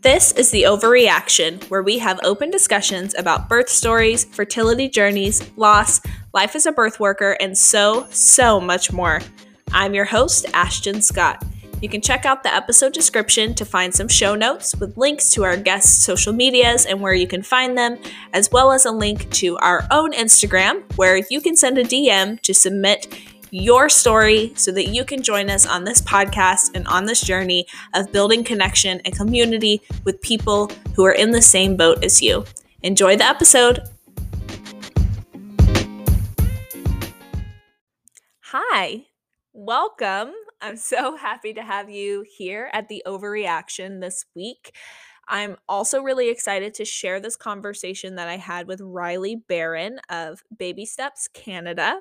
This is the Ovary Action, where we have open discussions about birth stories, fertility journeys, loss, life as a birth worker, and so, so much more. I'm your host, Ashton Scott. You can check out the episode description to find some show notes with links to our guests' social medias and where you can find them, as well as a link to our own Instagram where you can send a DM to submit your story so that you can join us on this podcast and on this journey of building connection and community with people who are in the same boat as you. Enjoy the episode. Hi, welcome. I'm so happy to have you here at the Ovary Action this week. I'm also really excited to share this conversation that I had with Riley Baran of Baby Steps Canada.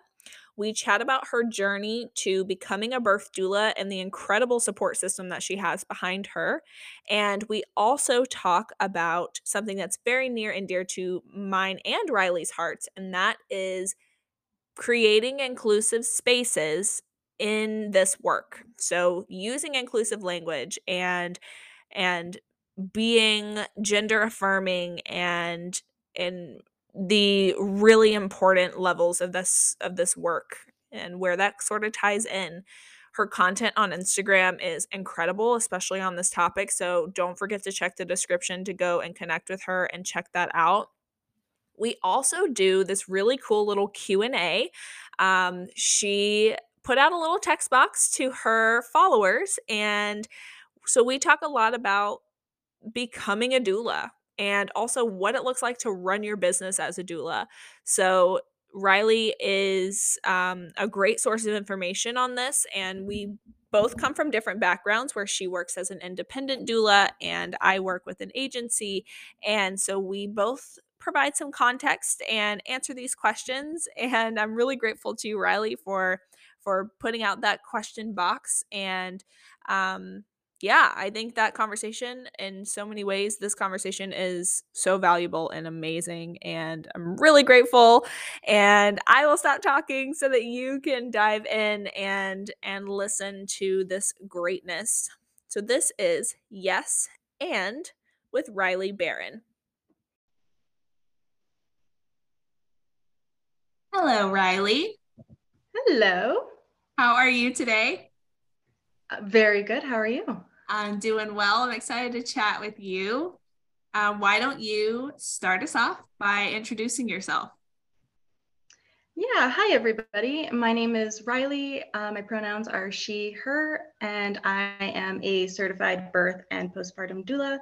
We chat about her journey to becoming a birth doula and the incredible support system that she has behind her. And we also talk about something that's very near and dear to mine and Riley's hearts, and that is creating inclusive spaces in this work. So using inclusive language and and being gender affirming and and the really important levels of this of this work and where that sort of ties in. Her content on Instagram is incredible especially on this topic so don't forget to check the description to go and connect with her and check that out. We also do this really cool little q&a um, she put out a little text box to her followers and so we talk a lot about becoming a doula and also what it looks like to run your business as a doula. So, Riley is um, a great source of information on this, and we both come from different backgrounds where she works as an independent doula and I work with an agency. And so we both provide some context and answer these questions. And I'm really grateful to you, Riley for for putting out that question box and um, yeah, I think that conversation in so many ways, this conversation is so valuable and amazing. And I'm really grateful. And I will stop talking so that you can dive in and and listen to this greatness. So this is Yes and with Riley Baran. Hello, Riley. Hello. How are you today? Uh, very good. How are you? I'm doing well. I'm excited to chat with you. Um, why don't you start us off by introducing yourself? Yeah, hi everybody. My name is Riley. Uh, my pronouns are she, her, and I am a certified birth and postpartum doula,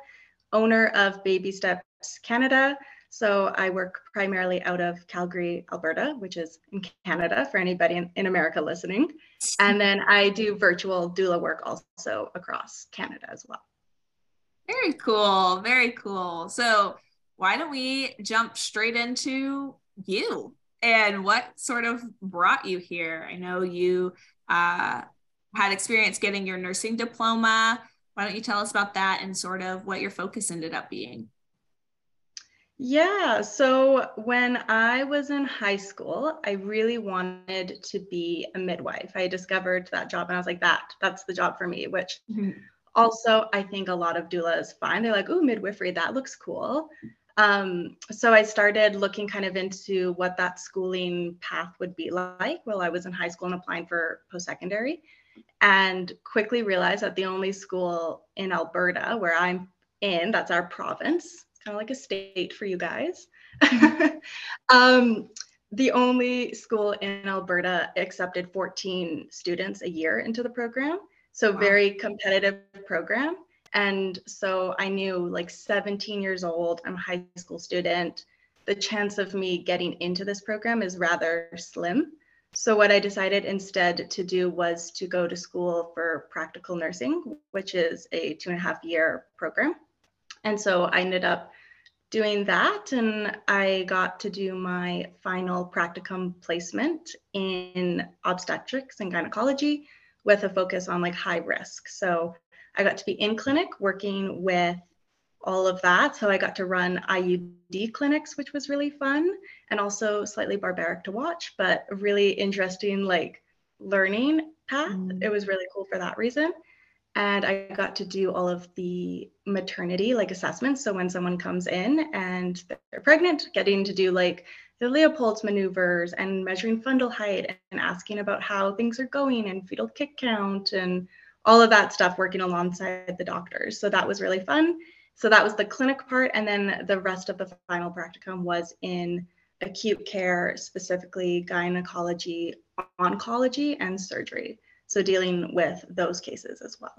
owner of Baby Steps Canada, so I work primarily out of Calgary, Alberta, which is in Canada for anybody in, in America listening. And then I do virtual doula work also across Canada as well. Very cool. Very cool. So why don't we jump straight into you and what sort of brought you here? I know you uh, had experience getting your nursing diploma. Why don't you tell us about that and sort of what your focus ended up being? Yeah, so when I was in high school, I really wanted to be a midwife. I discovered that job and I was like, that, that's the job for me, which mm-hmm. also I think a lot of doulas find. They're like, oh, midwifery, that looks cool. Um, so I started looking kind of into what that schooling path would be like while I was in high school and applying for post-secondary and quickly realized that the only school in Alberta where I'm in, that's our province, kind of like a state for you guys. um, the only school in Alberta accepted 14 students a year into the program. So wow. very competitive program. And so I knew like 17 years old, I'm a high school student. The chance of me getting into this program is rather slim. So what I decided instead to do was to go to school for practical nursing, which is a two and a half year program. And so I ended up doing that and I got to do my final practicum placement in obstetrics and gynecology with a focus on like high risk. So I got to be in clinic working with all of that. So I got to run IUD clinics, which was really fun and also slightly barbaric to watch, but really interesting like learning path. Mm. It was really cool for that reason. And I got to do all of the maternity like assessments. So when someone comes in and they're pregnant, getting to do like the Leopold's maneuvers and measuring fundal height and asking about how things are going and fetal kick count and all of that stuff working alongside the doctors. So that was really fun. So that was the clinic part. And then the rest of the final practicum was in acute care, specifically gynecology, oncology, and surgery. So dealing with those cases as well.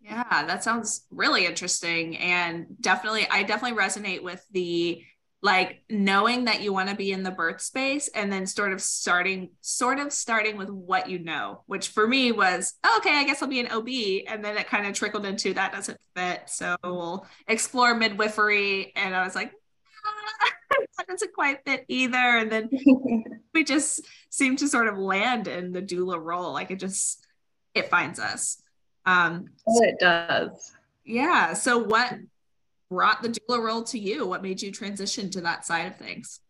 Yeah, that sounds really interesting. And definitely, I definitely resonate with the like knowing that you want to be in the birth space and then sort of starting sort of starting with what you know which for me was oh, okay i guess i'll be an ob and then it kind of trickled into that doesn't fit so we'll explore midwifery and i was like that doesn't quite fit either. And then we just seem to sort of land in the doula role. Like it just it finds us. Um oh, it does. Yeah. So what brought the doula role to you? What made you transition to that side of things?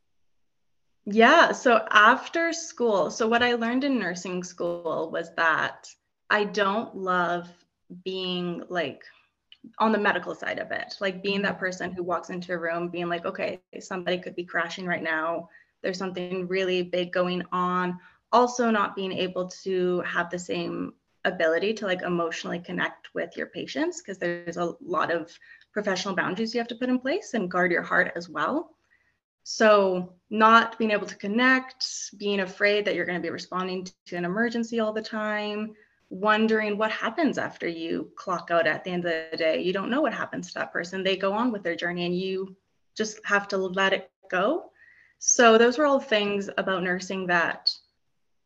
Yeah, so after school, so what I learned in nursing school was that I don't love being like on the medical side of it, like being that mm-hmm. person who walks into a room being like, okay, somebody could be crashing right now. There's something really big going on. Also, not being able to have the same ability to like emotionally connect with your patients because there's a lot of professional boundaries you have to put in place and guard your heart as well. So, not being able to connect, being afraid that you're going to be responding to an emergency all the time, wondering what happens after you clock out at the end of the day. You don't know what happens to that person. They go on with their journey and you just have to let it go. So, those were all things about nursing that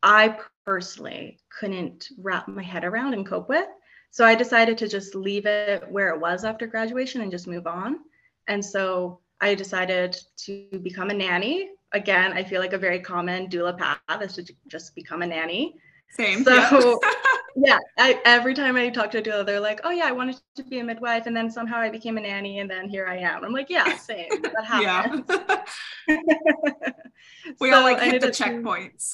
I personally couldn't wrap my head around and cope with. So I decided to just leave it where it was after graduation and just move on. And so I decided to become a nanny. Again, I feel like a very common doula path is to just become a nanny. Same. So yeah, I, every time I talk to a doula, they're like, "Oh yeah, I wanted to be a midwife, and then somehow I became a nanny, and then here I am." I'm like, "Yeah, same. That happened." we so all like hit the checkpoints.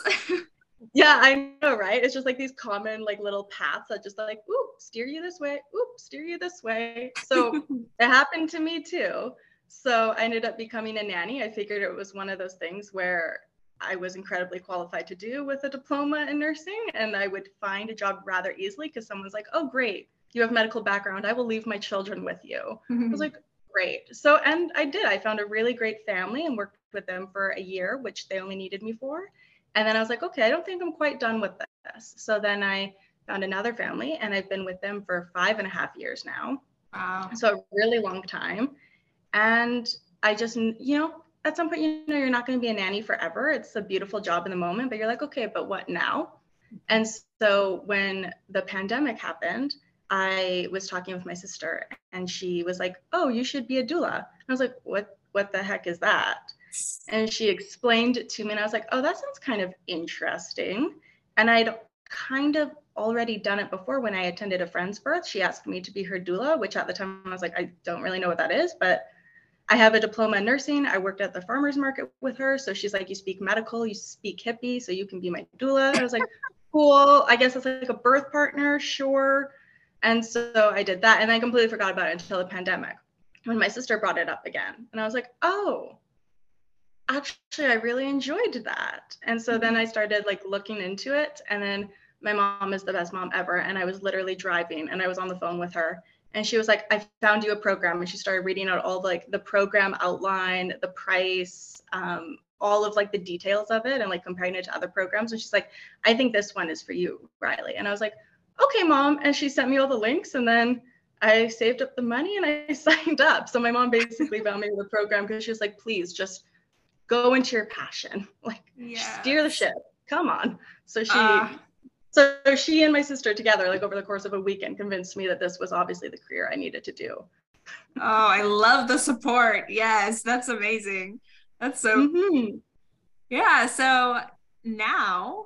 yeah, I know, right? It's just like these common like little paths that just like, oop, steer you this way, oop, steer you this way. So it happened to me too. So I ended up becoming a nanny. I figured it was one of those things where I was incredibly qualified to do with a diploma in nursing, and I would find a job rather easily because someone's like, "Oh, great, you have medical background. I will leave my children with you." Mm-hmm. I was like, "Great." So, and I did. I found a really great family and worked with them for a year, which they only needed me for. And then I was like, okay, I don't think I'm quite done with this. So then I found another family and I've been with them for five and a half years now. Wow. So a really long time. And I just, you know, at some point, you know, you're not going to be a nanny forever. It's a beautiful job in the moment, but you're like, okay, but what now? And so when the pandemic happened, I was talking with my sister and she was like, oh, you should be a doula. And I was like, what, what the heck is that? And she explained it to me, and I was like, oh, that sounds kind of interesting. And I'd kind of already done it before when I attended a friend's birth. She asked me to be her doula, which at the time I was like, I don't really know what that is, but I have a diploma in nursing. I worked at the farmer's market with her. So she's like, You speak medical, you speak hippie, so you can be my doula. I was like, Cool. I guess it's like a birth partner, sure. And so I did that. And I completely forgot about it until the pandemic when my sister brought it up again. And I was like, Oh, actually, I really enjoyed that. And so then mm-hmm. I started like looking into it. And then my mom is the best mom ever. And I was literally driving and I was on the phone with her. And she was like, I found you a program. And she started reading out all like the program outline, the price, um, all of like the details of it and like comparing it to other programs. And she's like, I think this one is for you, Riley. And I was like, okay, mom. And she sent me all the links. And then I saved up the money and I signed up. So my mom basically found me the program because she was like, please just go into your passion like steer the ship come on so she uh, so she and my sister together like over the course of a weekend convinced me that this was obviously the career i needed to do. Oh i love the support. Yes that's amazing. That's so mm-hmm. yeah so now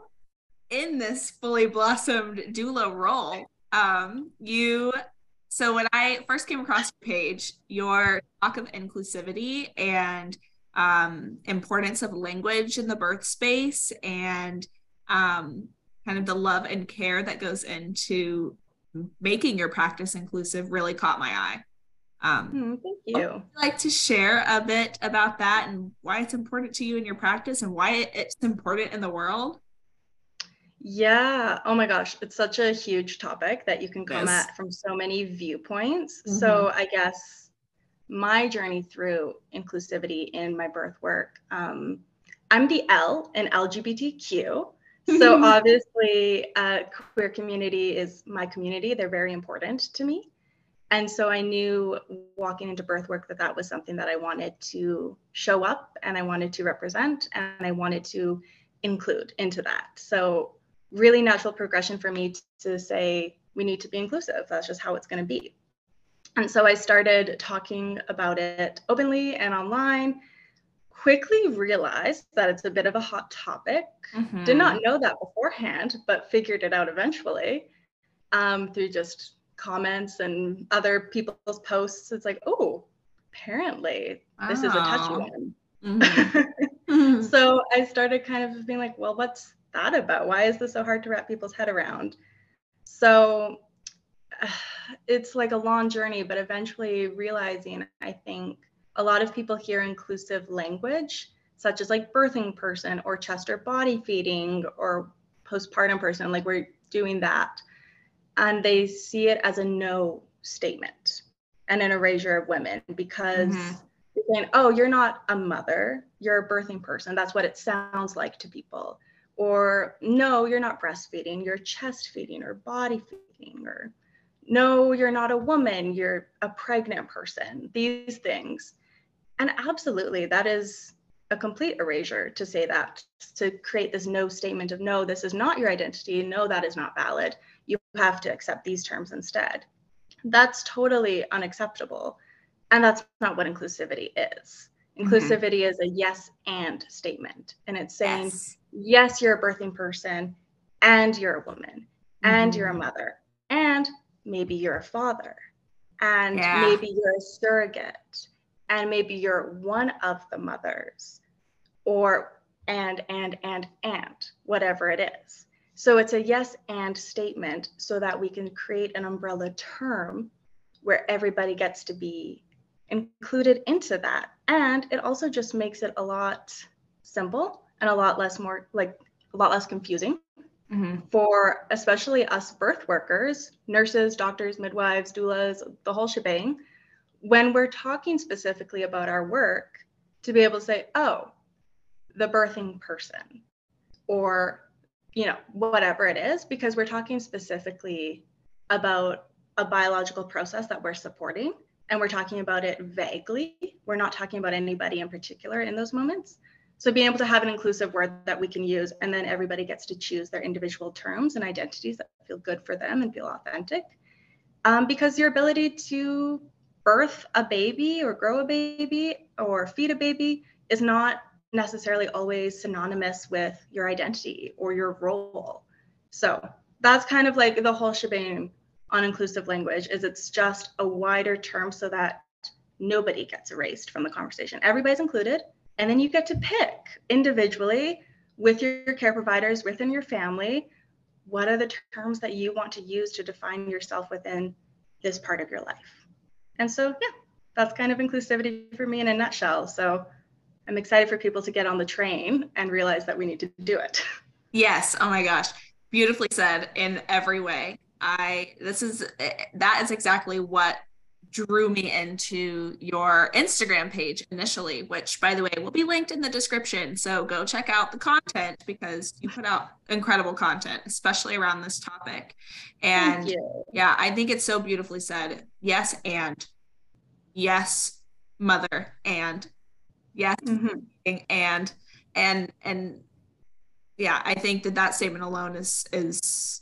in this fully blossomed doula role um you so when i first came across your page your talk of inclusivity and um, importance of language in the birth space and um, kind of the love and care that goes into making your practice inclusive really caught my eye. Um, mm, thank you. Would you like to share a bit about that and why it's important to you in your practice and why it's important in the world? Yeah. Oh my gosh. It's such a huge topic that you can come yes. at from so many viewpoints. Mm-hmm. So I guess my journey through inclusivity in my birth work, um, I'm the L in LGBTQ. So obviously, uh, queer community is my community. They're very important to me. And so I knew walking into birth work that that was something that I wanted to show up and I wanted to represent and I wanted to include into that. So really natural progression for me to say we need to be inclusive. That's just how it's going to be. And so I started talking about it openly and online. Quickly realized that it's a bit of a hot topic. Mm-hmm. Did not know that beforehand, but figured it out eventually um, through just comments and other people's posts. It's like, oh, apparently this oh. is a touchy one. Mm-hmm. so I started kind of being like, well, what's that about? Why is this so hard to wrap people's head around? So it's like a long journey, but eventually realizing, I think a lot of people hear inclusive language, such as like birthing person or chest or body feeding or postpartum person, like we're doing that. And they see it as a no statement and an erasure of women because mm-hmm. you're saying, oh, you're not a mother, you're a birthing person. That's what it sounds like to people or no, you're not breastfeeding, you're chest feeding or body feeding, or no, you're not a woman, you're a pregnant person, these things. And absolutely, that is a complete erasure to say that, to create this no statement of no, this is not your identity, no, that is not valid. You have to accept these terms instead. That's totally unacceptable. And that's not what inclusivity is. Mm-hmm. Inclusivity mm-hmm. is a yes and statement. And it's saying, yes yes, you're a birthing person and you're a woman and mm-hmm. you're a mm-hmm. mother and maybe you're a father and yeah. maybe you're a surrogate and maybe you're one of the mothers or and and and and whatever it is so it's a yes and statement so that we can create an umbrella term where everybody gets to be included into that and it also just makes it a lot simple and a lot less more like a lot less confusing mm-hmm. for especially us birth workers, nurses, doctors, midwives, doulas, the whole shebang. When we're talking specifically about our work, to be able to say, oh, the birthing person, or you know, whatever it is, because we're talking specifically about a biological process that we're supporting and we're talking about it vaguely. We're not talking about anybody in particular in those moments. So being able to have an inclusive word that we can use, and then everybody gets to choose their individual terms and identities that feel good for them and feel authentic. Um, because your ability to birth a baby or grow a baby or feed a baby is not necessarily always synonymous with your identity or your role. So that's kind of like the whole shebang on inclusive language is it's just a wider term so that nobody gets erased from the conversation. Everybody's included and then you get to pick individually with your care providers, within your family, what are the terms that you want to use to define yourself within this part of your life. And so, yeah, that's kind of inclusivity for me in a nutshell. So I'm excited for people to get on the train and realize that we need to do it. Yes. Oh my gosh. Beautifully said in every way. I, this is, eh, that is exactly what drew me into your Instagram page initially, which by the way will be linked in the description. So go check out the content because you put out incredible content, especially around this topic. And yeah, I think it's so beautifully said. Yes, and yes, mother, and yes, mm-hmm. and and and yeah, I think that that statement alone is is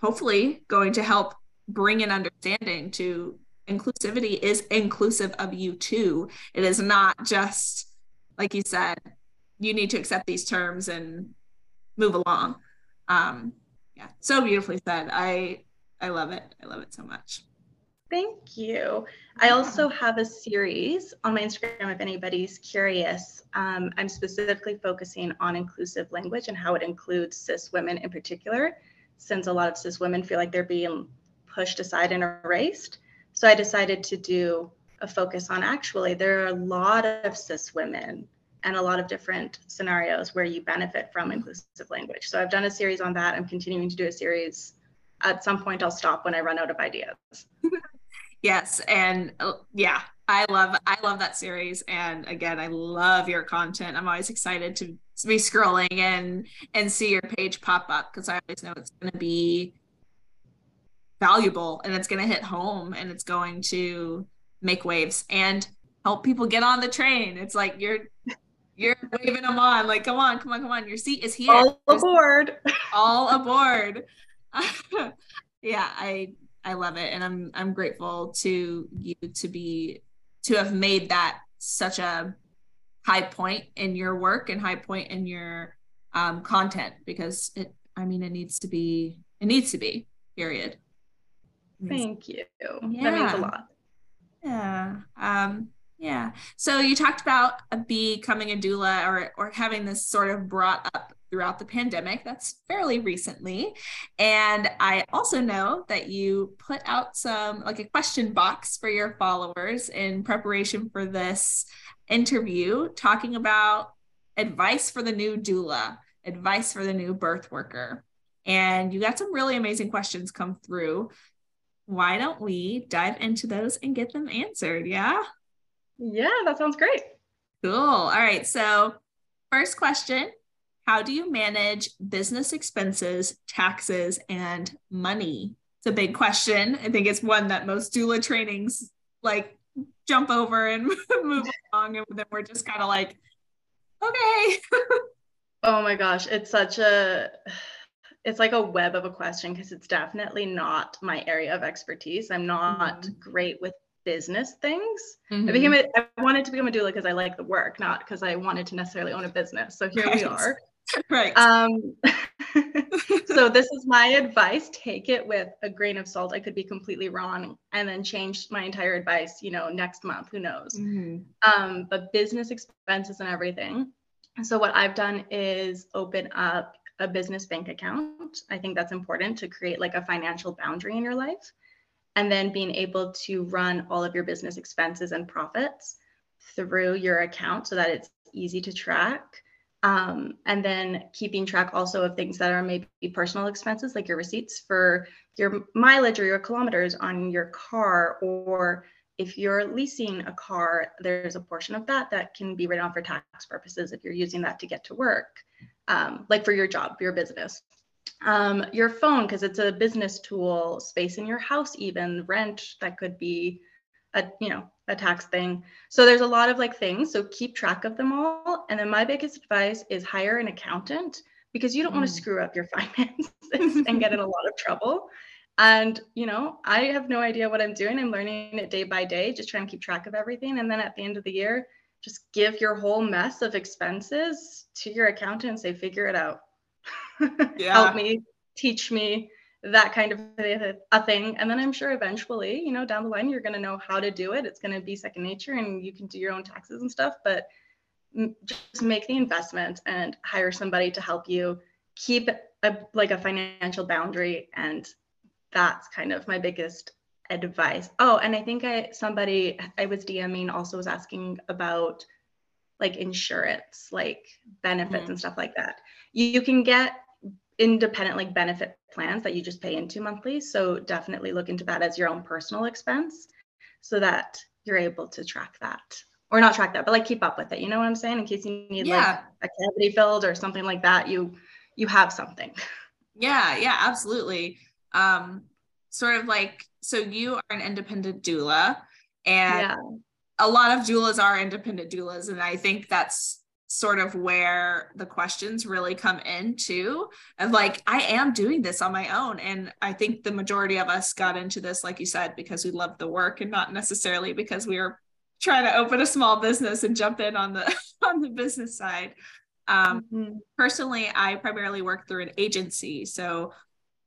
hopefully going to help bring an understanding to inclusivity is inclusive of you too. It is not just, like you said, you need to accept these terms and move along. Um, yeah, so beautifully said. I I love it. I love it so much. Thank you. I also have a series on my Instagram if anybody's curious. Um, I'm specifically focusing on inclusive language and how it includes cis women in particular, since a lot of cis women feel like they're being pushed aside and erased. So I decided to do a focus on actually there are a lot of cis women and a lot of different scenarios where you benefit from inclusive language. So I've done a series on that. I'm continuing to do a series. At some point, I'll stop when I run out of ideas. yes, and uh, yeah, I love I love that series. And again, I love your content. I'm always excited to be scrolling and and see your page pop up because I always know it's going to be valuable and it's going to hit home and it's going to make waves and help people get on the train. It's like you're you're waving them on, like, come on, come on, come on. Your seat is here. All aboard. All aboard. yeah, I I love it. And I'm I'm grateful to you to be to have made that such a high point in your work and high point in your um, content because it I mean it needs to be it needs to be, period. Thank you. Yeah. That means a lot. Yeah. Um yeah. So you talked about becoming a doula or or having this sort of brought up throughout the pandemic. That's fairly recently. And I also know that you put out some like a question box for your followers in preparation for this interview talking about advice for the new doula, advice for the new birth worker. And you got some really amazing questions come through. Why don't we dive into those and get them answered? Yeah. Yeah, that sounds great. Cool. All right. So, first question How do you manage business expenses, taxes, and money? It's a big question. I think it's one that most doula trainings like jump over and move along. And then we're just kind of like, okay. oh my gosh. It's such a it's like a web of a question because it's definitely not my area of expertise. I'm not mm-hmm. great with business things. Mm-hmm. I became a, I wanted to become a doula because I like the work, not because I wanted to necessarily own a business. So here right. we are. right. Um, so this is my advice. Take it with a grain of salt. I could be completely wrong and then change my entire advice, you know, next month, who knows. Mm-hmm. Um, but business expenses and everything. So what I've done is open up a business bank account. I think that's important to create like a financial boundary in your life and then being able to run all of your business expenses and profits through your account so that it's easy to track. Um, and then keeping track also of things that are maybe personal expenses, like your receipts for your mileage or your kilometers on your car, or if you're leasing a car, there's a portion of that that can be written off for tax purposes if you're using that to get to work, um, like for your job, your business. Um, your phone because it's a business tool space in your house even rent that could be a you know a tax thing. So there's a lot of like things so keep track of them all. And then my biggest advice is hire an accountant because you don't mm. want to screw up your finances and get in a lot of trouble and you know i have no idea what i'm doing i'm learning it day by day just trying to keep track of everything and then at the end of the year just give your whole mess of expenses to your accountant and say figure it out yeah. help me, teach me that kind of a thing. And then I'm sure eventually, you know, down the line, you're going to know how to do it. It's going to be second nature and you can do your own taxes and stuff. But just make the investment and hire somebody to help you keep a like a financial boundary and that's kind of my biggest advice oh and i think i somebody i was dming also was asking about like insurance like benefits mm-hmm. and stuff like that you, you can get independent like benefit plans that you just pay into monthly. So definitely look into that as your own personal expense so that you're able to track that or not track that, but like keep up with it. You know what I'm saying? In case you need yeah. like a cavity filled or something like that, you you have something. Yeah, yeah, absolutely. Um, sort of like so you are an independent doula and yeah. a lot of doulas are independent doulas and I think that's sort of where the questions really come into of like i am doing this on my own and i think the majority of us got into this like you said because we love the work and not necessarily because we were trying to open a small business and jump in on the on the business side um, mm-hmm. personally i primarily work through an agency so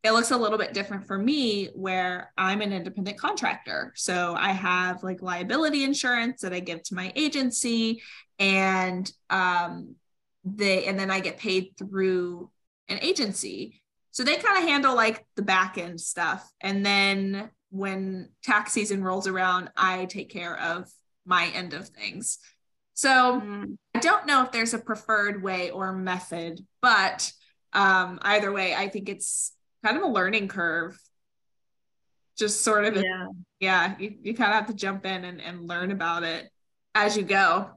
it looks a little bit different for me where I'm an independent contractor. So I have like liability insurance that I give to my agency and um they and then I get paid through an agency So they kind of handle like the back end stuff. And then when tax season rolls around, I take care of my end of things. So mm. I don't know if there's a preferred way or method, but um, either way, I think it's kind of a learning curve. Just sort of, yeah, yeah you, you kind of have to jump in and, and learn about it as you go.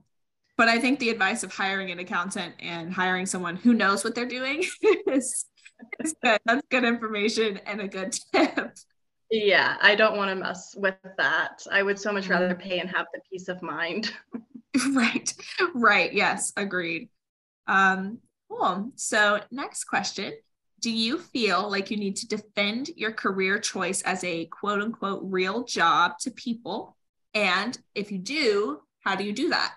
But I think the advice of hiring an accountant and hiring someone who knows what they're doing is, is good. That's good information and a good tip. Yeah, I don't want to mess with that. I would so much rather mm-hmm. pay and have the peace of mind. right. Right. Yes, agreed. Um, cool. So, next question Do you feel like you need to defend your career choice as a quote unquote real job to people? And if you do, how do you do that?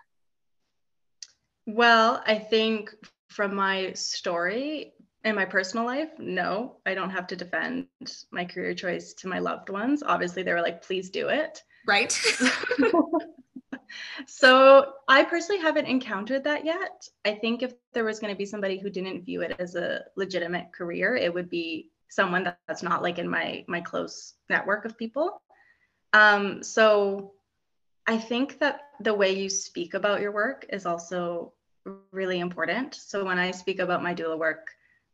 Well, I think from my story in my personal life, no, I don't have to defend my career choice to my loved ones. Obviously, they were like, please do it. Right. so I personally haven't encountered that yet. I think if there was going to be somebody who didn't view it as a legitimate career, it would be someone that's not like in my my close network of people. Um, so I think that the way you speak about your work is also really important. So when I speak about my doula work,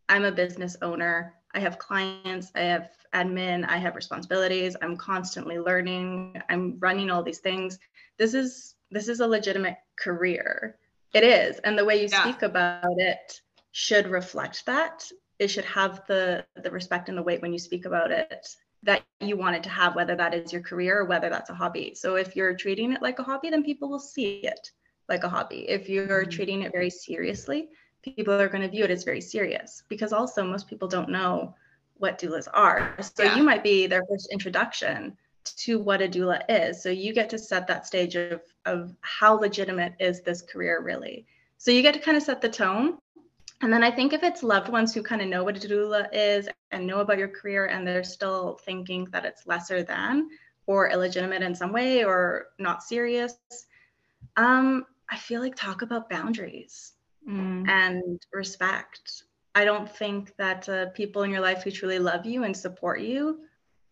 I'm a business owner. I have clients, I have admin, I have responsibilities. I'm constantly learning. I'm running all these things. This is this is a legitimate career. It is. And the way you yeah. speak about it should reflect that. It should have the the respect and the weight when you speak about it that you want it to have, whether that is your career or whether that's a hobby. So if you're treating it like a hobby, then people will see it like a hobby. If you're mm-hmm. treating it very seriously, people are going to view it as very serious because also most people don't know what doulas are. So yeah. you might be their first introduction to what a doula is. So you get to set that stage of, of how legitimate is this career really. So you get to kind of set the tone. And then I think if it's loved ones who kind of know what a doula is and know about your career and they're still thinking that it's lesser than or illegitimate in some way or not serious, um, I feel like talk about boundaries mm. and respect. I don't think that uh, people in your life who truly love you and support you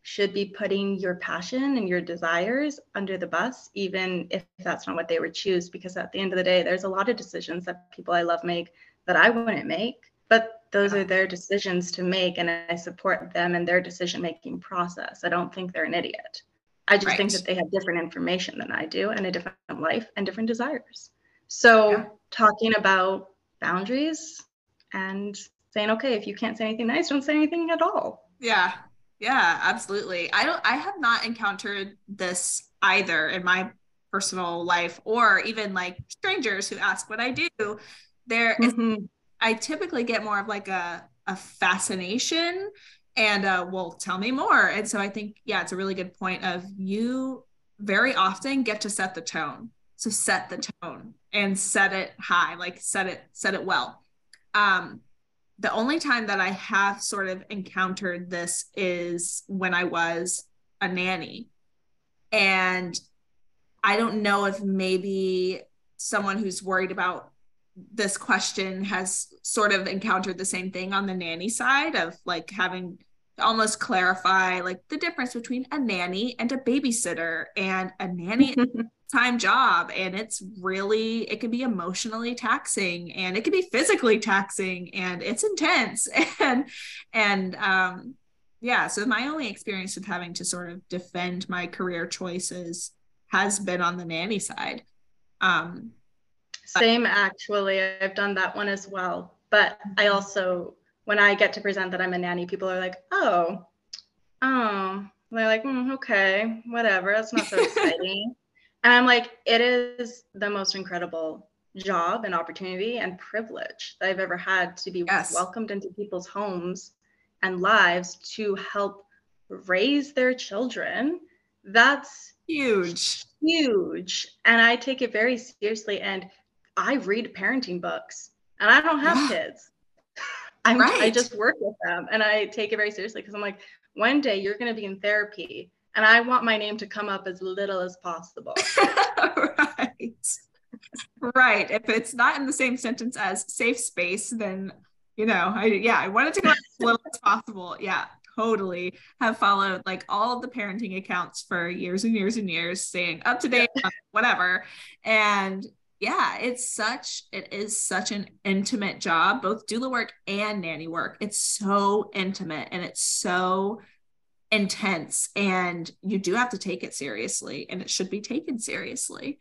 should be putting your passion and your desires under the bus, even if that's not what they would choose. Because at the end of the day, there's a lot of decisions that people I love make that I wouldn't make, but those are their decisions to make, and I support them in their decision making process. I don't think they're an idiot. I just right. think that they have different information than I do and a different life and different desires. So, yeah. talking about boundaries and saying, okay, if you can't say anything nice, don't say anything at all. Yeah. Yeah, absolutely. I don't I have not encountered this either in my personal life or even like strangers who ask what I do. There mm-hmm. I typically get more of like a a fascination and uh well tell me more. And so I think yeah, it's a really good point of you very often get to set the tone. So set the tone and set it high, like set it set it well. Um the only time that I have sort of encountered this is when I was a nanny. And I don't know if maybe someone who's worried about this question has sort of encountered the same thing on the nanny side of like having almost clarify like the difference between a nanny and a babysitter and a nanny time job. And it's really it can be emotionally taxing and it can be physically taxing and it's intense. And and um yeah so my only experience of having to sort of defend my career choices has been on the nanny side. Um same actually. I've done that one as well. But i also when i get to present that i'm a nanny people are like oh oh they're like mm, okay whatever that's not so exciting and I'm like, it is the most incredible job and opportunity and privilege that I've ever had to be yes. welcomed into people's homes and lives to help raise their children. That's huge. Huge. And I take it very seriously. And I read parenting books and I don't have kids. I'm, right. I just work with them and I take it very seriously because I'm like, one day you're going to be in therapy and I want my name to come up as little as possible. right. Right. If it's not in the same sentence as safe space, then you know, I yeah, I wanted to go as little as possible. Yeah, totally. Have followed like all of the parenting accounts for years and years and years, staying up to date, whatever. And yeah, it's such it is such an intimate job, both doula work and nanny work. It's so intimate and it's so intense and you do have to take it seriously and it should be taken seriously.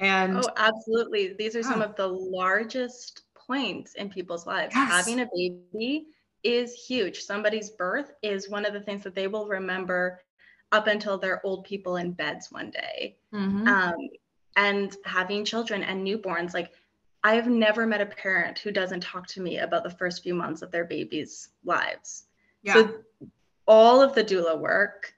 And oh, absolutely. These are some of the largest points in people's lives. Yes. Having a baby is huge. Somebody's birth is one of the things that they will remember up until they're old people in beds one day. Mm-hmm. Um, and having children and newborns, like I have never met a parent who doesn't talk to me about the first few months of their baby's lives. Yeah. So all of the doula work,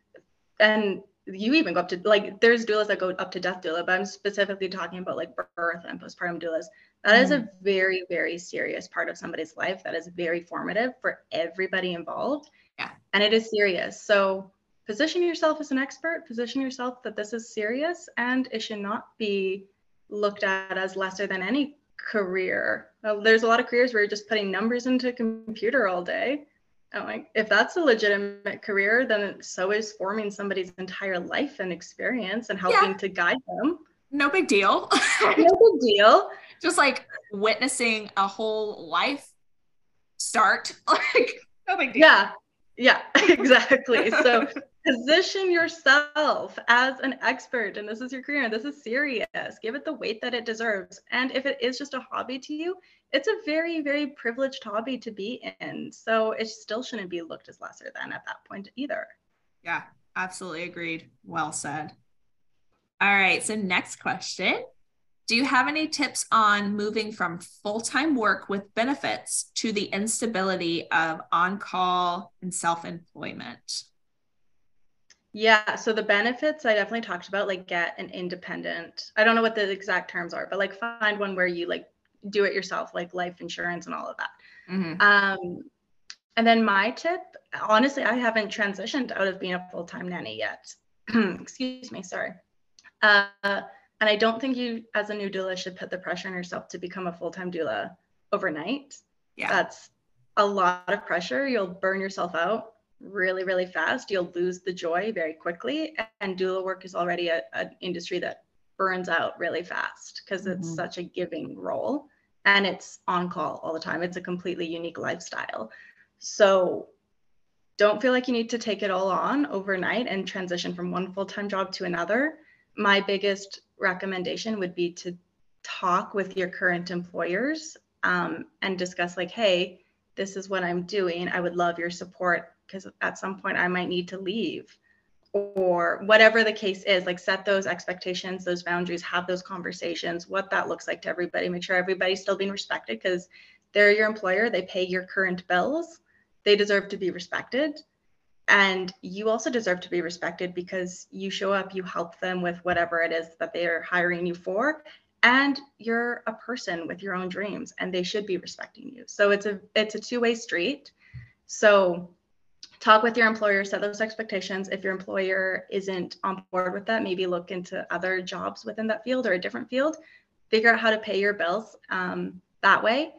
and you even go up to like there's doulas that go up to death doula, but I'm specifically talking about like birth and postpartum doulas. That mm. is a mm. very, very serious part of somebody's life that is very formative for everybody involved. Yeah. And it is serious. So position yourself as an expert, position yourself that this is serious and it should not be looked at as lesser than any career. Well, there's a lot of careers where you're just putting numbers into a computer all day. I'm like, if that's a legitimate career, then so is forming somebody's entire life and experience and helping yeah. to guide them. No big deal. no big deal. Just like witnessing a whole life start. Like, no big deal. Yeah. Yeah, exactly. so position yourself as an expert and this is your career and this is serious. Give it the weight that it deserves and if it is just a hobby to you it's a very very privileged hobby to be in. So it still shouldn't be looked as lesser than at that point either. Yeah absolutely agreed. Well said. All right so next question. Do you have any tips on moving from full-time work with benefits to the instability of on-call and self-employment yeah, so the benefits I definitely talked about, like get an independent. I don't know what the exact terms are, but like find one where you like do it yourself, like life insurance and all of that. Mm-hmm. Um, and then my tip, honestly, I haven't transitioned out of being a full time nanny yet. Excuse me, sorry. Uh, and I don't think you, as a new doula, should put the pressure on yourself to become a full time doula overnight. Yeah, that's a lot of pressure. You'll burn yourself out really, really fast, you'll lose the joy very quickly. And doula work is already an industry that burns out really fast because it's mm-hmm. such a giving role and it's on call all the time. It's a completely unique lifestyle. So don't feel like you need to take it all on overnight and transition from one full time job to another. My biggest recommendation would be to talk with your current employers um, and discuss, like, hey, this is what I'm doing. I would love your support because at some point I might need to leave. Or whatever the case is like set those expectations those boundaries have those conversations what that looks like to everybody make sure everybody's still being respected because they're your employer they pay your current bills they deserve to be respected. And you also deserve to be respected because you show up you help them with whatever it is that they are hiring you for and you're a person with your own dreams and they should be respecting you. So it's a it's a two-way street. So talk with your employer, set those expectations. If your employer isn't on board with that, maybe look into other jobs within that field or a different field. Figure out how to pay your bills um, that way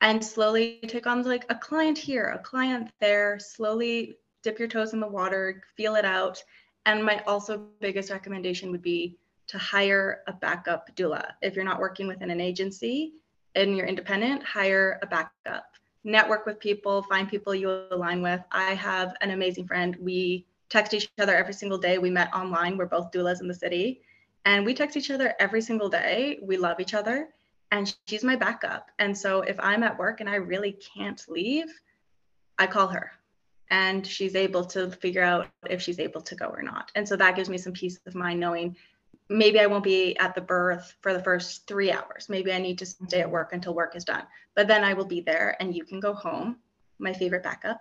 and slowly take on like a client here, a client there, slowly dip your toes in the water, feel it out. And my also biggest recommendation would be to hire a backup doula. If you're not working within an agency and you're independent, hire a backup network with people, find people you align with. I have an amazing friend. We text each other every single day. We met online. We're both doulas in the city. And we text each other every single day. We love each other. And she's my backup. And so if I'm at work and I really can't leave, I call her and she's able to figure out if she's able to go or not. And so that gives me some peace of mind knowing maybe I won't be at the birth for the first three hours. Maybe I need to stay at work until work is done. But then I will be there and you can go home, my favorite backup.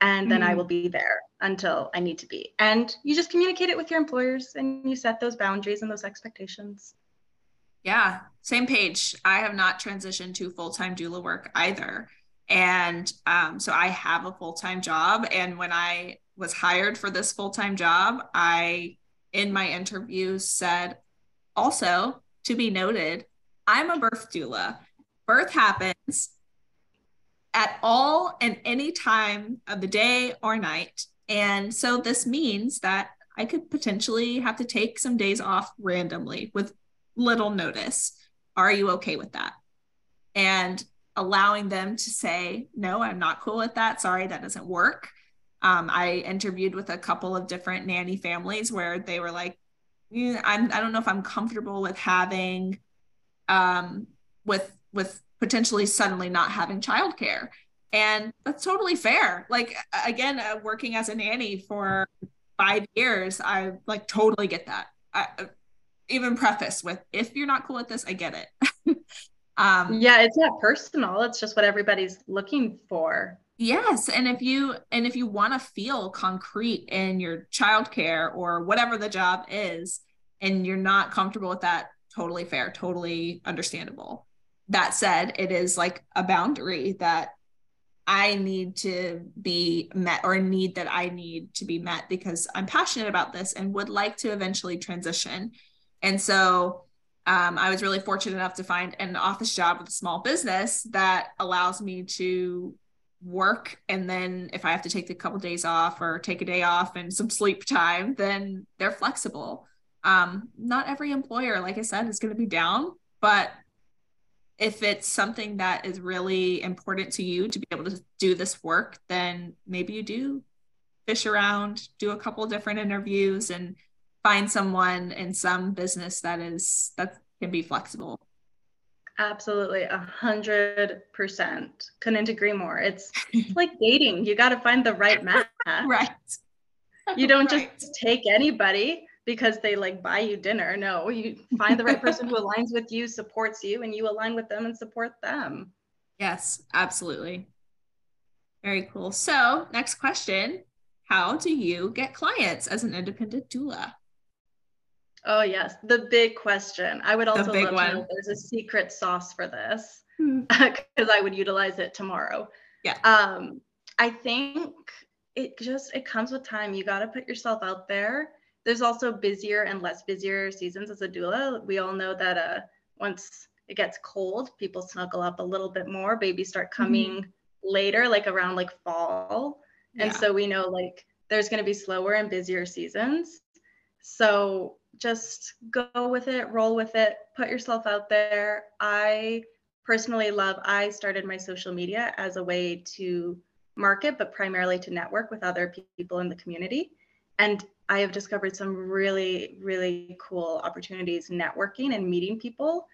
And then mm. I will be there until I need to be. And you just communicate it with your employers and you set those boundaries and those expectations. Yeah, same page. I have not transitioned to full time doula work either. And um, so I have a full time job. And when I was hired for this full time job, I in my interview said, also to be noted, I'm a birth doula. Birth happens at all and any time of the day or night. And so this means that I could potentially have to take some days off randomly with little notice. Are you okay with that? And allowing them to say, no, I'm not cool with that. Sorry, that doesn't work. Um, I interviewed with a couple of different nanny families where they were like, mm, I'm, I don't know if I'm comfortable with having, um, with, with potentially suddenly not having childcare. And that's totally fair. Like, again, uh, working as a nanny for five years, I like totally get that. I, uh, even preface with, if you're not cool with this, I get it. um, yeah, it's not personal. It's just what everybody's looking for. Yes, and if you and if you want to feel concrete in your childcare or whatever the job is, and you're not comfortable with that, totally fair, totally understandable. That said, it is like a boundary that I need to be met or a need that I need to be met because I'm passionate about this and would like to eventually transition. And so um, I was really fortunate enough to find an office job with a small business that allows me to work and then if i have to take a couple days off or take a day off and some sleep time then they're flexible. Um, not every employer like i said is going to be down but if it's something that is really important to you to be able to do this work then maybe you do fish around do a couple different interviews and find someone in some business that is that can be flexible Absolutely, a hundred percent. Couldn't agree more. It's, like dating. You got to find the right match. right. You don't right. just take anybody because they like buy you dinner. No, you find the right person who aligns with you, supports you, and you align with them and support them. Yes, absolutely. Very cool. So, next question How do you get clients as an independent doula? Oh yes, the big question. I would also love one. to know there's a secret sauce for this because hmm. I would utilize it tomorrow. Yeah. Um, I think it just it comes with time. You got to put yourself out there. There's also busier and less busier seasons as a doula. We all know that uh once it gets cold, people snuggle up a little bit more. Babies start mm-hmm. coming mm-hmm. later, like around like fall. And yeah. so we know like there's going to be slower and busier seasons. So just go with it, roll with it, put yourself out there. I personally love, I started my social media as a way to market, but primarily to network with other people in the community. And I have discovered some really, really cool opportunities networking and meeting people.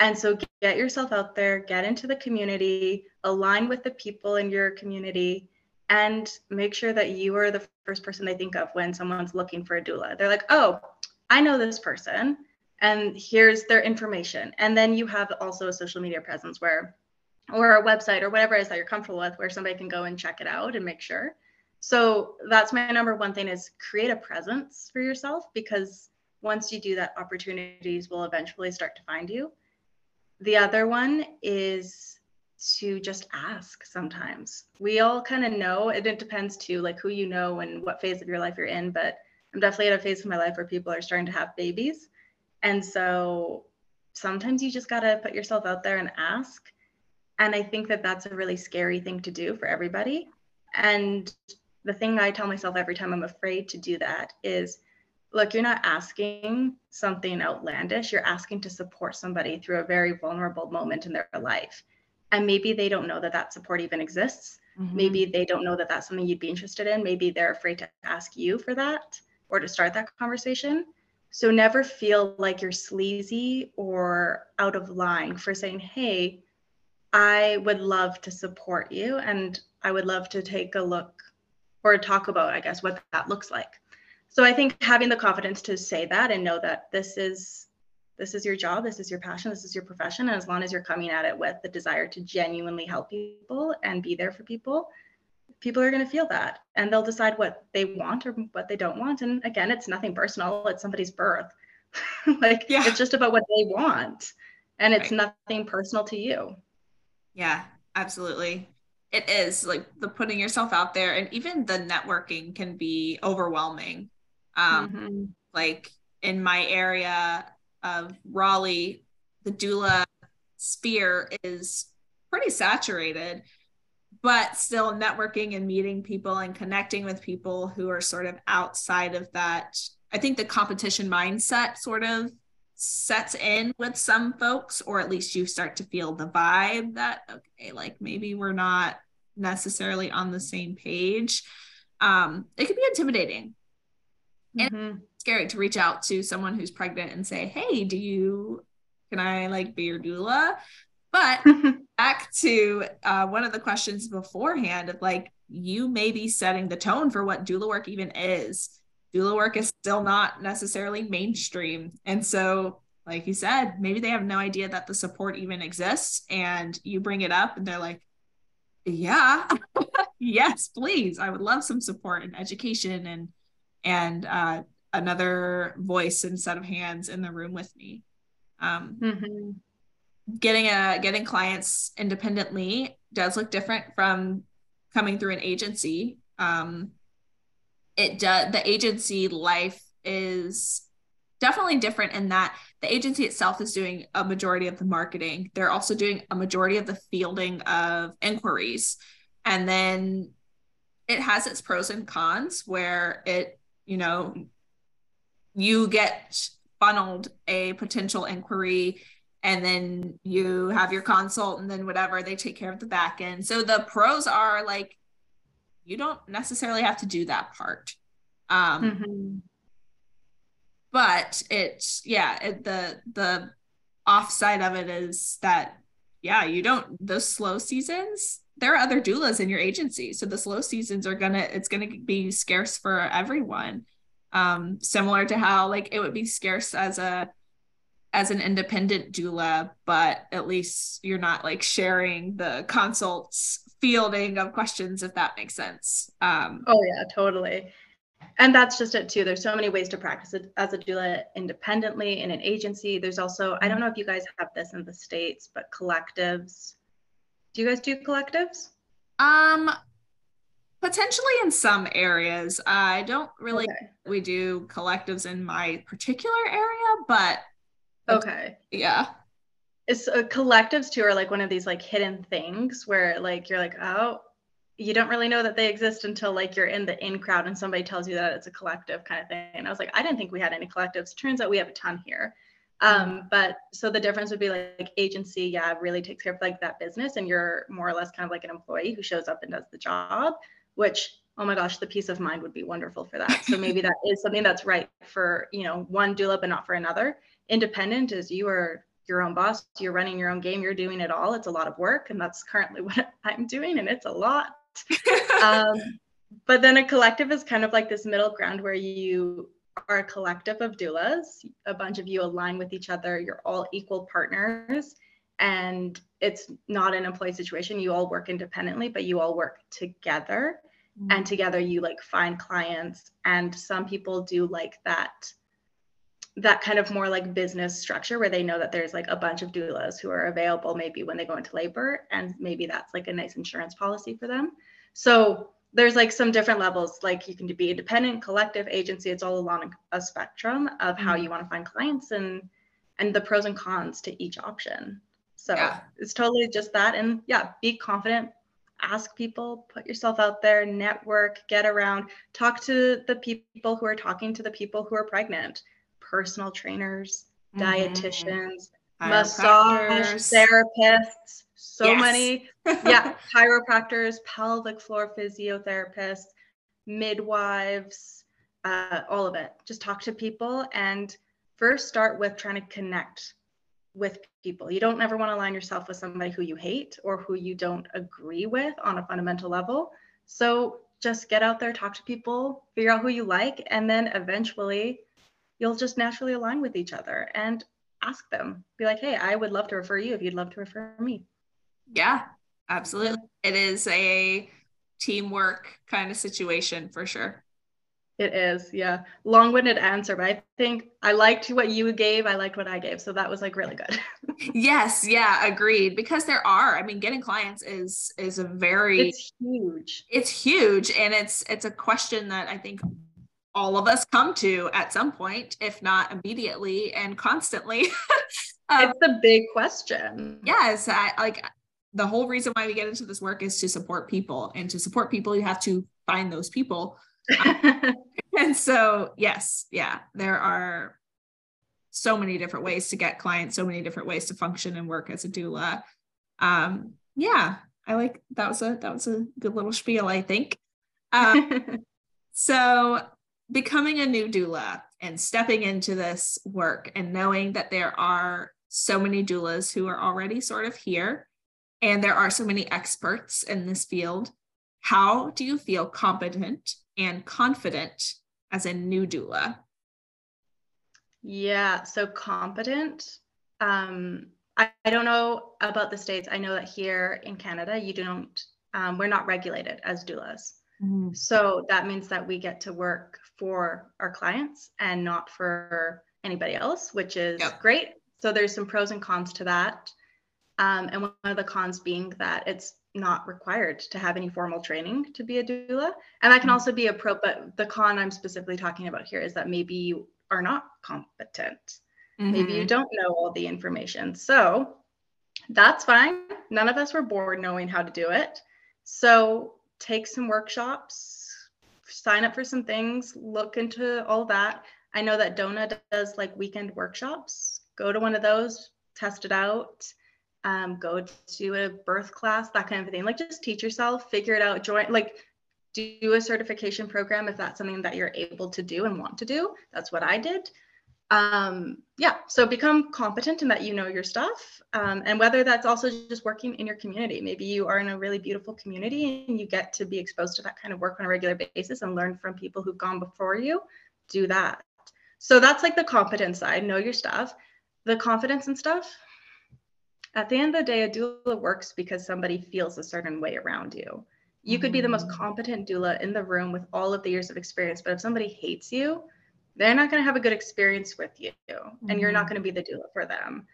And so get yourself out there, get into the community, align with the people in your community, and make sure that you are the first person they think of when someone's looking for a doula. They're like, oh, I know this person and here's their information. And then you have also a social media presence where, or a website or whatever it is that you're comfortable with where somebody can go and check it out and make sure. So that's my number one thing is create a presence for yourself because once you do that, opportunities will eventually start to find you. The other one is to just ask sometimes. We all kind of know, and it depends too, like who you know and what phase of your life you're in, but I'm definitely at a phase in my life where people are starting to have babies. And so sometimes you just got to put yourself out there and ask. And I think that that's a really scary thing to do for everybody. And the thing I tell myself every time I'm afraid to do that is look, you're not asking something outlandish. You're asking to support somebody through a very vulnerable moment in their life. And maybe they don't know that that support even exists. Mm-hmm. Maybe they don't know that that's something you'd be interested in. Maybe they're afraid to ask you for that or to start that conversation. So never feel like you're sleazy or out of line for saying, hey, I would love to support you and I would love to take a look or talk about, I guess, what that looks like. So I think having the confidence to say that and know that this is this is your job, this is your passion, this is your profession. And as long as you're coming at it with the desire to genuinely help people and be there for people, people are going to feel that and they'll decide what they want or what they don't want and again it's nothing personal it's somebody's birth like yeah. it's just about what they want and it's right. nothing personal to you yeah absolutely it is like the putting yourself out there and even the networking can be overwhelming um mm-hmm. like in my area of raleigh the doula sphere is pretty saturated but still networking and meeting people and connecting with people who are sort of outside of that. I think the competition mindset sort of sets in with some folks, or at least you start to feel the vibe that, okay, like maybe we're not necessarily on the same page. Um, it can be intimidating. Mm-hmm. And scary to reach out to someone who's pregnant and say, Hey, do you can I like be your doula? But back to uh, one of the questions beforehand of like, you may be setting the tone for what doula work even is. Doula work is still not necessarily mainstream. And so, like you said, maybe they have no idea that the support even exists. And you bring it up and they're like, yeah, yes, please. I would love some support and education and and uh, another voice and set of hands in the room with me. Um, mm-hmm getting a getting clients independently does look different from coming through an agency. Um it does the agency life is definitely different in that the agency itself is doing a majority of the marketing. They're also doing a majority of the fielding of inquiries. And then it has its pros and cons where it you know you get funneled a potential inquiry and then you have your consult and then whatever they take care of the back end. So the pros are like you don't necessarily have to do that part. Um mm-hmm. but it's yeah it, the the offside of it is that yeah you don't those slow seasons there are other doulas in your agency. So the slow seasons are gonna it's gonna be scarce for everyone. Um similar to how like it would be scarce as a as an independent doula, but at least you're not like sharing the consults fielding of questions, if that makes sense. Um, oh, yeah, totally. And that's just it too. There's so many ways to practice it as a doula independently in an agency. There's also, I don't know if you guys have this in the States, but collectives. Do you guys do collectives? Um, potentially in some areas. I don't really, okay. we do collectives in my particular area, but Okay. Yeah. It's uh, collectives too are like one of these like hidden things where like you're like, oh, you don't really know that they exist until like you're in the in crowd and somebody tells you that it's a collective kind of thing. And I was like, I didn't think we had any collectives. Turns out we have a ton here. Um, mm. but so the difference would be like, like agency, yeah, really takes care of like that business, and you're more or less kind of like an employee who shows up and does the job, which oh my gosh, the peace of mind would be wonderful for that. So maybe that is something that's right for you know one doula, but not for another independent is you are your own boss, you're running your own game, you're doing it all. It's a lot of work, and that's currently what I'm doing, and it's a lot. um, but then a collective is kind of like this middle ground where you are a collective of doulas. A bunch of you align with each other. You're all equal partners, and it's not an employee situation. You all work independently, but you all work together. Mm-hmm. And together, you like find clients. And some people do like that that kind of more like business structure where they know that there's like a bunch of doulas who are available maybe when they go into labor and maybe that's like a nice insurance policy for them. So there's like some different levels. Like you can be independent collective agency it's all along a spectrum of how you mm-hmm. want to find clients and and the pros and cons to each option. So yeah. it's totally just that and yeah be confident. Ask people put yourself out there network get around talk to the people who are talking to the people who are pregnant personal trainers, mm-hmm. dietitians, massage therapists, so yes. many. yeah, chiropractors, pelvic floor physiotherapists, midwives, uh, all of it. Just talk to people and first start with trying to connect with people. You don't ever want to align yourself with somebody who you hate or who you don't agree with on a fundamental level. So just get out there, talk to people, figure out who you like, and then eventually you'll just naturally align with each other and ask them. Be like hey i would love to refer you if you'd love to refer me. Yeah absolutely. It is a teamwork kind of situation for sure. It is yeah. Long-winded answer but i think i liked what you gave i liked what i gave so that was like really good. Yes yeah agreed because there are i mean getting clients is is a very it's huge. It's huge and it's it's a question that i think all of us come to at some point, if not immediately and constantly. um, it's the big question. Yes, I like the whole reason why we get into this work is to support people and to support people you have to find those people um, and so yes yeah there are so many different ways to get clients so many different ways to function and work as a doula um yeah i like that was a that was a good little spiel i think um, so becoming a new doula and stepping into this work and knowing that there are so many doulas who are already sort of here and there are so many experts in this field. How do you feel competent and confident as a new doula? Yeah, so competent. Um, I, I don't know about the States. I know that here in Canada, you don't, um, we're not regulated as doulas. Mm-hmm. So that means that we get to work for our clients and not for anybody else, which is yep. great. So there's some pros and cons to that. Um, and one of the cons being that it's not required to have any formal training to be a doula. And that can mm-hmm. also be a pro, but the con I'm specifically talking about here is that maybe you are not competent. Mm-hmm. Maybe you mm-hmm. don't know all the information. So that's fine. None of us were born knowing how to do it. So take some workshops, sign up for some things, look into all that. I know that DONA does like weekend workshops. Go to one of those, test it out um, go to a birth class, that kind of thing. Like just teach yourself, figure it out, join, like do a certification program if that's something that you're able to do and want to do. That's what I did. Um, yeah, so become competent in that you know your stuff. Um, and whether that's also just working in your community. Maybe you are in a really beautiful community and you get to be exposed to that kind of work on a regular basis and learn from people who've gone before you. Do that. So that's like the competence side, know your stuff. The confidence and stuff, at the end of the day, a doula works because somebody feels a certain way around you. You could be the most mm. competent doula in the room with all of the years of experience, but if somebody hates you, they're not going to have a good experience with you mm-hmm. and you're not mm-hmm. going to be the doula for them.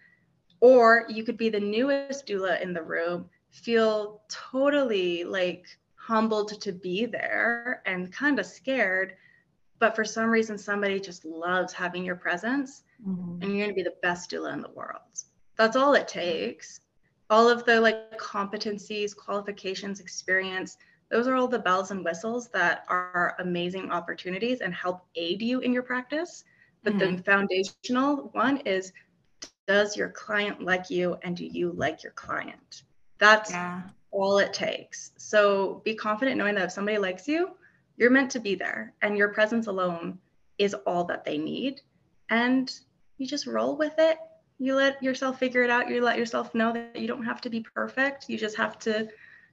Or you could be the newest doula in the room, feel totally like humbled to be there and kind of scared, but for some reason somebody just loves having your presence mm-hmm. and you're going to be the best doula in the world. That's all it takes. All of the like competencies, qualifications, experience, those are all the bells and whistles that are amazing opportunities and help aid you in your practice. But mm-hmm. the foundational one is does your client like you and do you like your client? That's yeah. all it takes. So be confident knowing that if somebody likes you, you're meant to be there and your presence alone is all that they need. And you just roll with it you let yourself figure it out you let yourself know that you don't have to be perfect you just have to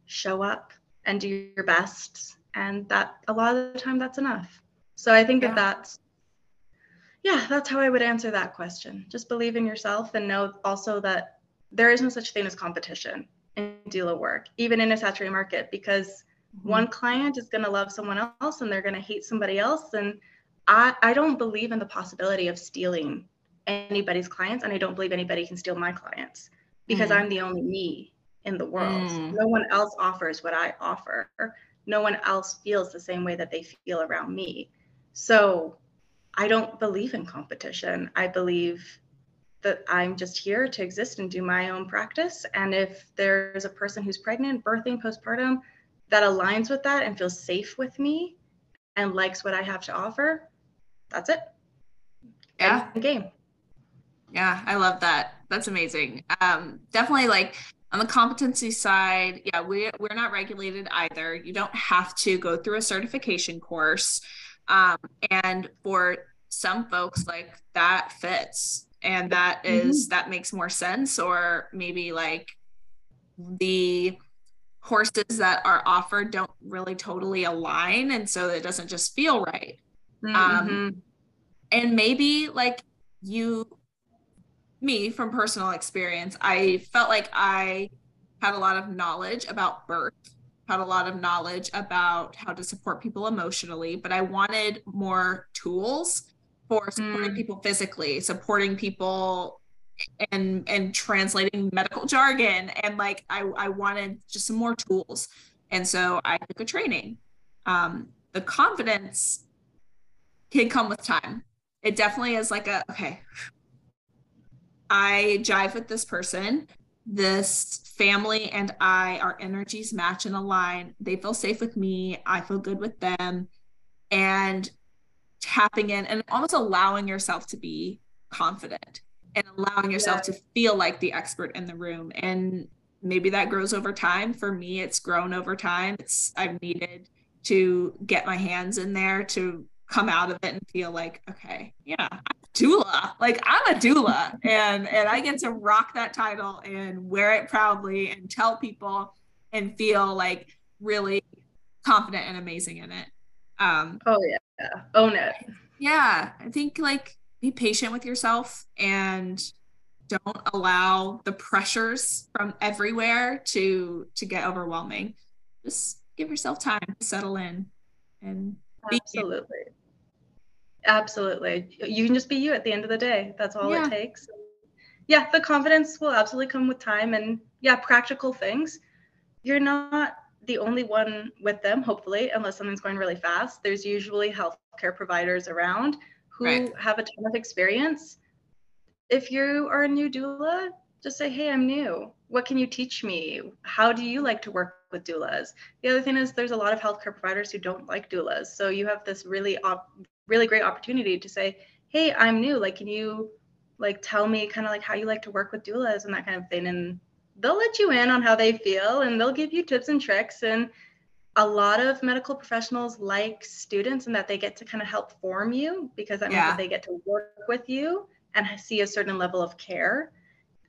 show up and do your best and that a lot of the time that's enough so i think yeah. that that's yeah that's how i would answer that question just believe in yourself and know also that there is no such thing as competition in doula work even in a saturated market because mm-hmm. one client is going to love someone else and they're going to hate somebody else and I, I don't believe in the possibility of stealing anybody's clients and I don't believe anybody can steal my clients because mm. I'm the only me in the world. Mm. No one else offers what I offer. No one else feels the same way that they feel around me. So I don't believe in competition. I believe that I'm just here to exist and do my own practice. And if there's a person who's pregnant, birthing, postpartum that aligns with that and feels safe with me and likes what I have to offer, that's it. Yeah. game. Yeah, I love that. That's amazing. Um, definitely like on the competency side, yeah, we we're not regulated either. You don't have to go through a certification course. Um, and for some folks, like that fits and that is, mm-hmm. that makes more sense, or maybe like the courses that are offered don't really totally align and so it doesn't just feel right mm-hmm. um and maybe like you me from personal experience, I felt like I had a lot of knowledge about birth, had a lot of knowledge about how to support people emotionally, but I wanted more tools for supporting mm. people physically, supporting people and and translating medical jargon and like I, I wanted just some more tools and so i took a training um, the confidence can come with time it definitely is like a okay I jive with this person. this family and I, our energies match and align. They feel safe with me. I feel good with them. And tapping in and almost allowing yourself to be confident and allowing yourself yeah. to feel like the expert in the room. And maybe that grows over time. For me, it's grown over time. It's I've needed to get my hands in there to come out of it and feel like, okay, yeah, I'm doula. Like I'm a doula and and I get to rock that title and wear it proudly and tell people and feel like really confident and amazing in it. Um Oh yeah. Own it. Yeah. I think like be patient with yourself and don't allow the pressures from everywhere to to get overwhelming. Just give yourself time to settle in and absolutely absolutely you can just be you at the end of the day that's all yeah. it takes yeah the confidence will absolutely come with time and yeah practical things you're not the only one with them hopefully unless something's going really fast there's usually healthcare providers around who right. have a ton of experience if you are a new doula just say hey i'm new what can you teach me how do you like to work with doulas. The other thing is there's a lot of healthcare providers who don't like doulas. So you have this really op- really great opportunity to say, "Hey, I'm new. Like can you like tell me kind of like how you like to work with doulas and that kind of thing." And they'll let you in on how they feel and they'll give you tips and tricks and a lot of medical professionals like students and that they get to kind of help form you because that yeah. means that they get to work with you and see a certain level of care.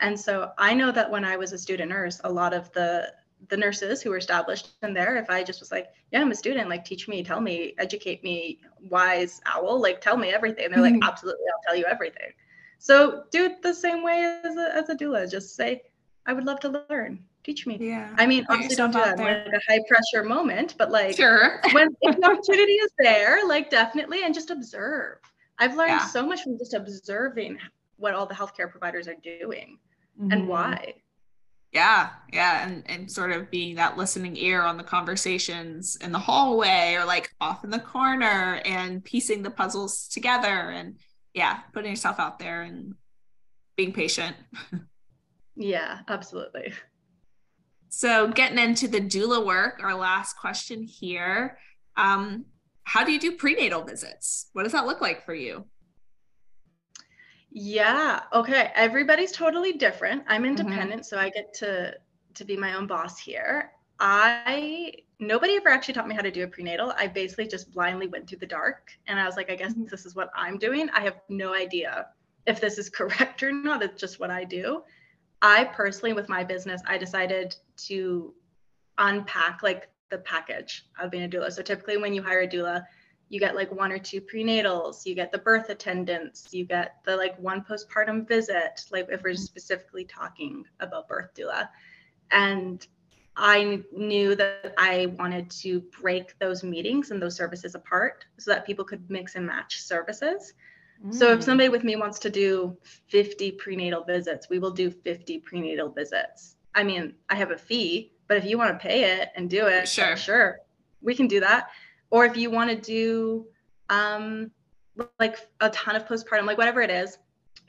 And so I know that when I was a student nurse, a lot of the the nurses who were established in there if i just was like yeah i'm a student like teach me tell me educate me wise owl like tell me everything. They're like mm-hmm. absolutely i'll tell you everything. So do it the same way as a, as a doula. Just say i would love to learn. Teach me. Yeah. I mean obviously don't do that in like a high pressure moment but like sure. when if the opportunity is there like definitely and just observe. I've learned yeah. so much from just observing what all the healthcare providers are doing mm-hmm. and why yeah yeah and and sort of being that listening ear on the conversations in the hallway or like off in the corner and piecing the puzzles together and yeah putting yourself out there and being patient. Yeah absolutely. So getting into the doula work our last question here um how do you do prenatal visits? What does that look like for you yeah. Okay. Everybody's totally different. I'm mm-hmm. independent, mm-hmm. so I get to to be my own boss here. I nobody ever actually taught me how to do a prenatal. I basically just blindly went through the dark and I was like, I guess mm-hmm. this is what I'm doing. I have no idea if this is correct or not. It's just what I do. I personally, with my business, I decided to unpack like the package of being a doula. So typically when you hire a doula, you get like one or two prenatals you get the birth attendance you get the like one postpartum visit like if we're specifically talking about birth doula. And i knew that i wanted to break those meetings and those services apart so that people could mix and match services. Mm. so if mm. somebody with me wants to do 50 prenatal visits we will do 50 prenatal visits. I mean i have a fee but if you want to pay it and do it sure. sure we can do that or if you want to do um, like a ton of postpartum, like whatever it is,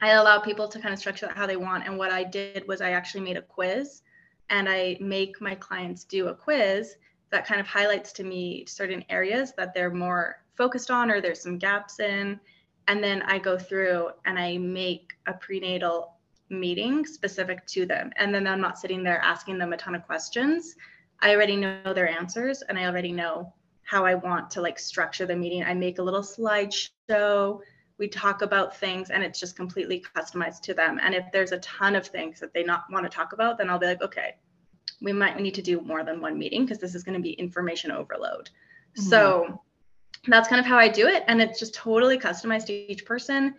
I allow people to kind of structure that how they want. And what I did was I actually made a quiz and I make my clients do a quiz that kind of highlights to me certain areas that they're more focused on or there's some gaps in. And then I go through and I make a prenatal meeting specific to them. And then I'm not sitting there asking them a ton of questions. I already know their answers and I already know how I want to like structure the meeting. I make a little slideshow. We talk about things and it's just completely customized to them. And if there's a ton of things that they not want to talk about, then I'll be like, okay, we might need to do more than one meeting because this is going to be information overload. Mm-hmm. So that's kind of how I do it. And it's just totally customized to each person.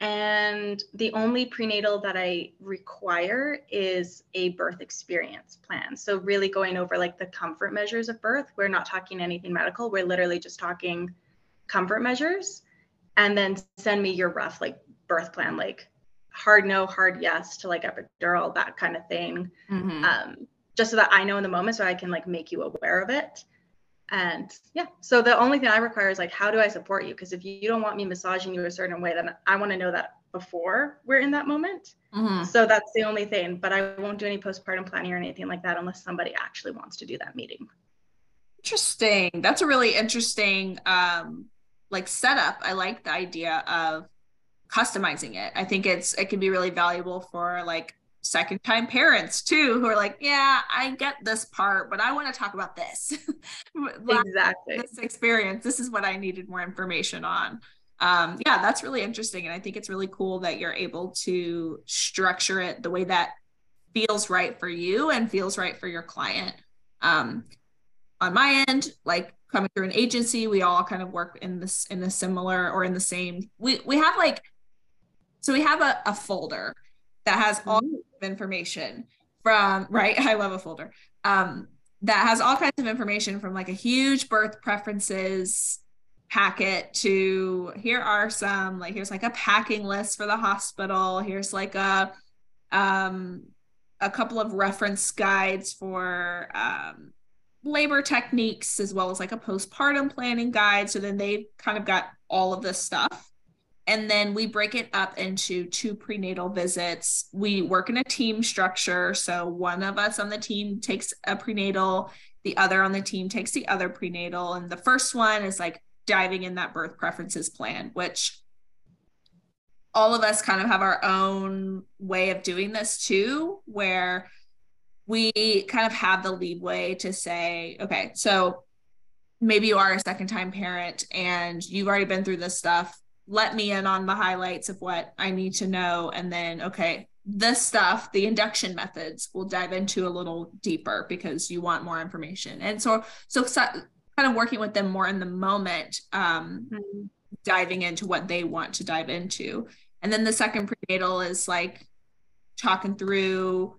And the only prenatal that I require is a birth experience plan. So, really going over like the comfort measures of birth. We're not talking anything medical, we're literally just talking comfort measures. And then send me your rough like birth plan, like hard no, hard yes to like epidural, that kind of thing. Mm-hmm. Um, just so that I know in the moment so I can like make you aware of it and yeah so the only thing i require is like how do i support you because if you don't want me massaging you a certain way then i want to know that before we're in that moment. Mm-hmm. So that's the only thing. But I won't do any postpartum planning or anything like that unless somebody actually wants to do that meeting. Interesting. That's a really interesting um like setup. I like the idea of customizing it. I think it's it can be really valuable for like second time parents too who are like, yeah, I get this part, but I want to talk about this. exactly. This experience. This is what I needed more information on. Um, yeah, that's really interesting. And I think it's really cool that you're able to structure it the way that feels right for you and feels right for your client. Um, on my end, like coming through an agency, we all kind of work in this in a similar or in the same. We we have like so we have a, a folder that has all of information from right. I love a folder. Um, that has all kinds of information from like a huge birth preferences packet to here are some like here's like a packing list for the hospital here's like a um a couple of reference guides for um labor techniques as well as like a postpartum planning guide so then they've kind of got all of this stuff and then we break it up into two prenatal visits. We work in a team structure. So one of us on the team takes a prenatal, the other on the team takes the other prenatal. And the first one is like diving in that birth preferences plan, which all of us kind of have our own way of doing this too, where we kind of have the leeway to say, okay, so maybe you are a second time parent and you've already been through this stuff let me in on the highlights of what I need to know. And then, okay, this stuff, the induction methods, we'll dive into a little deeper because you want more information. And so, so, so kind of working with them more in the moment, um, mm-hmm. diving into what they want to dive into. And then the second prenatal is like talking through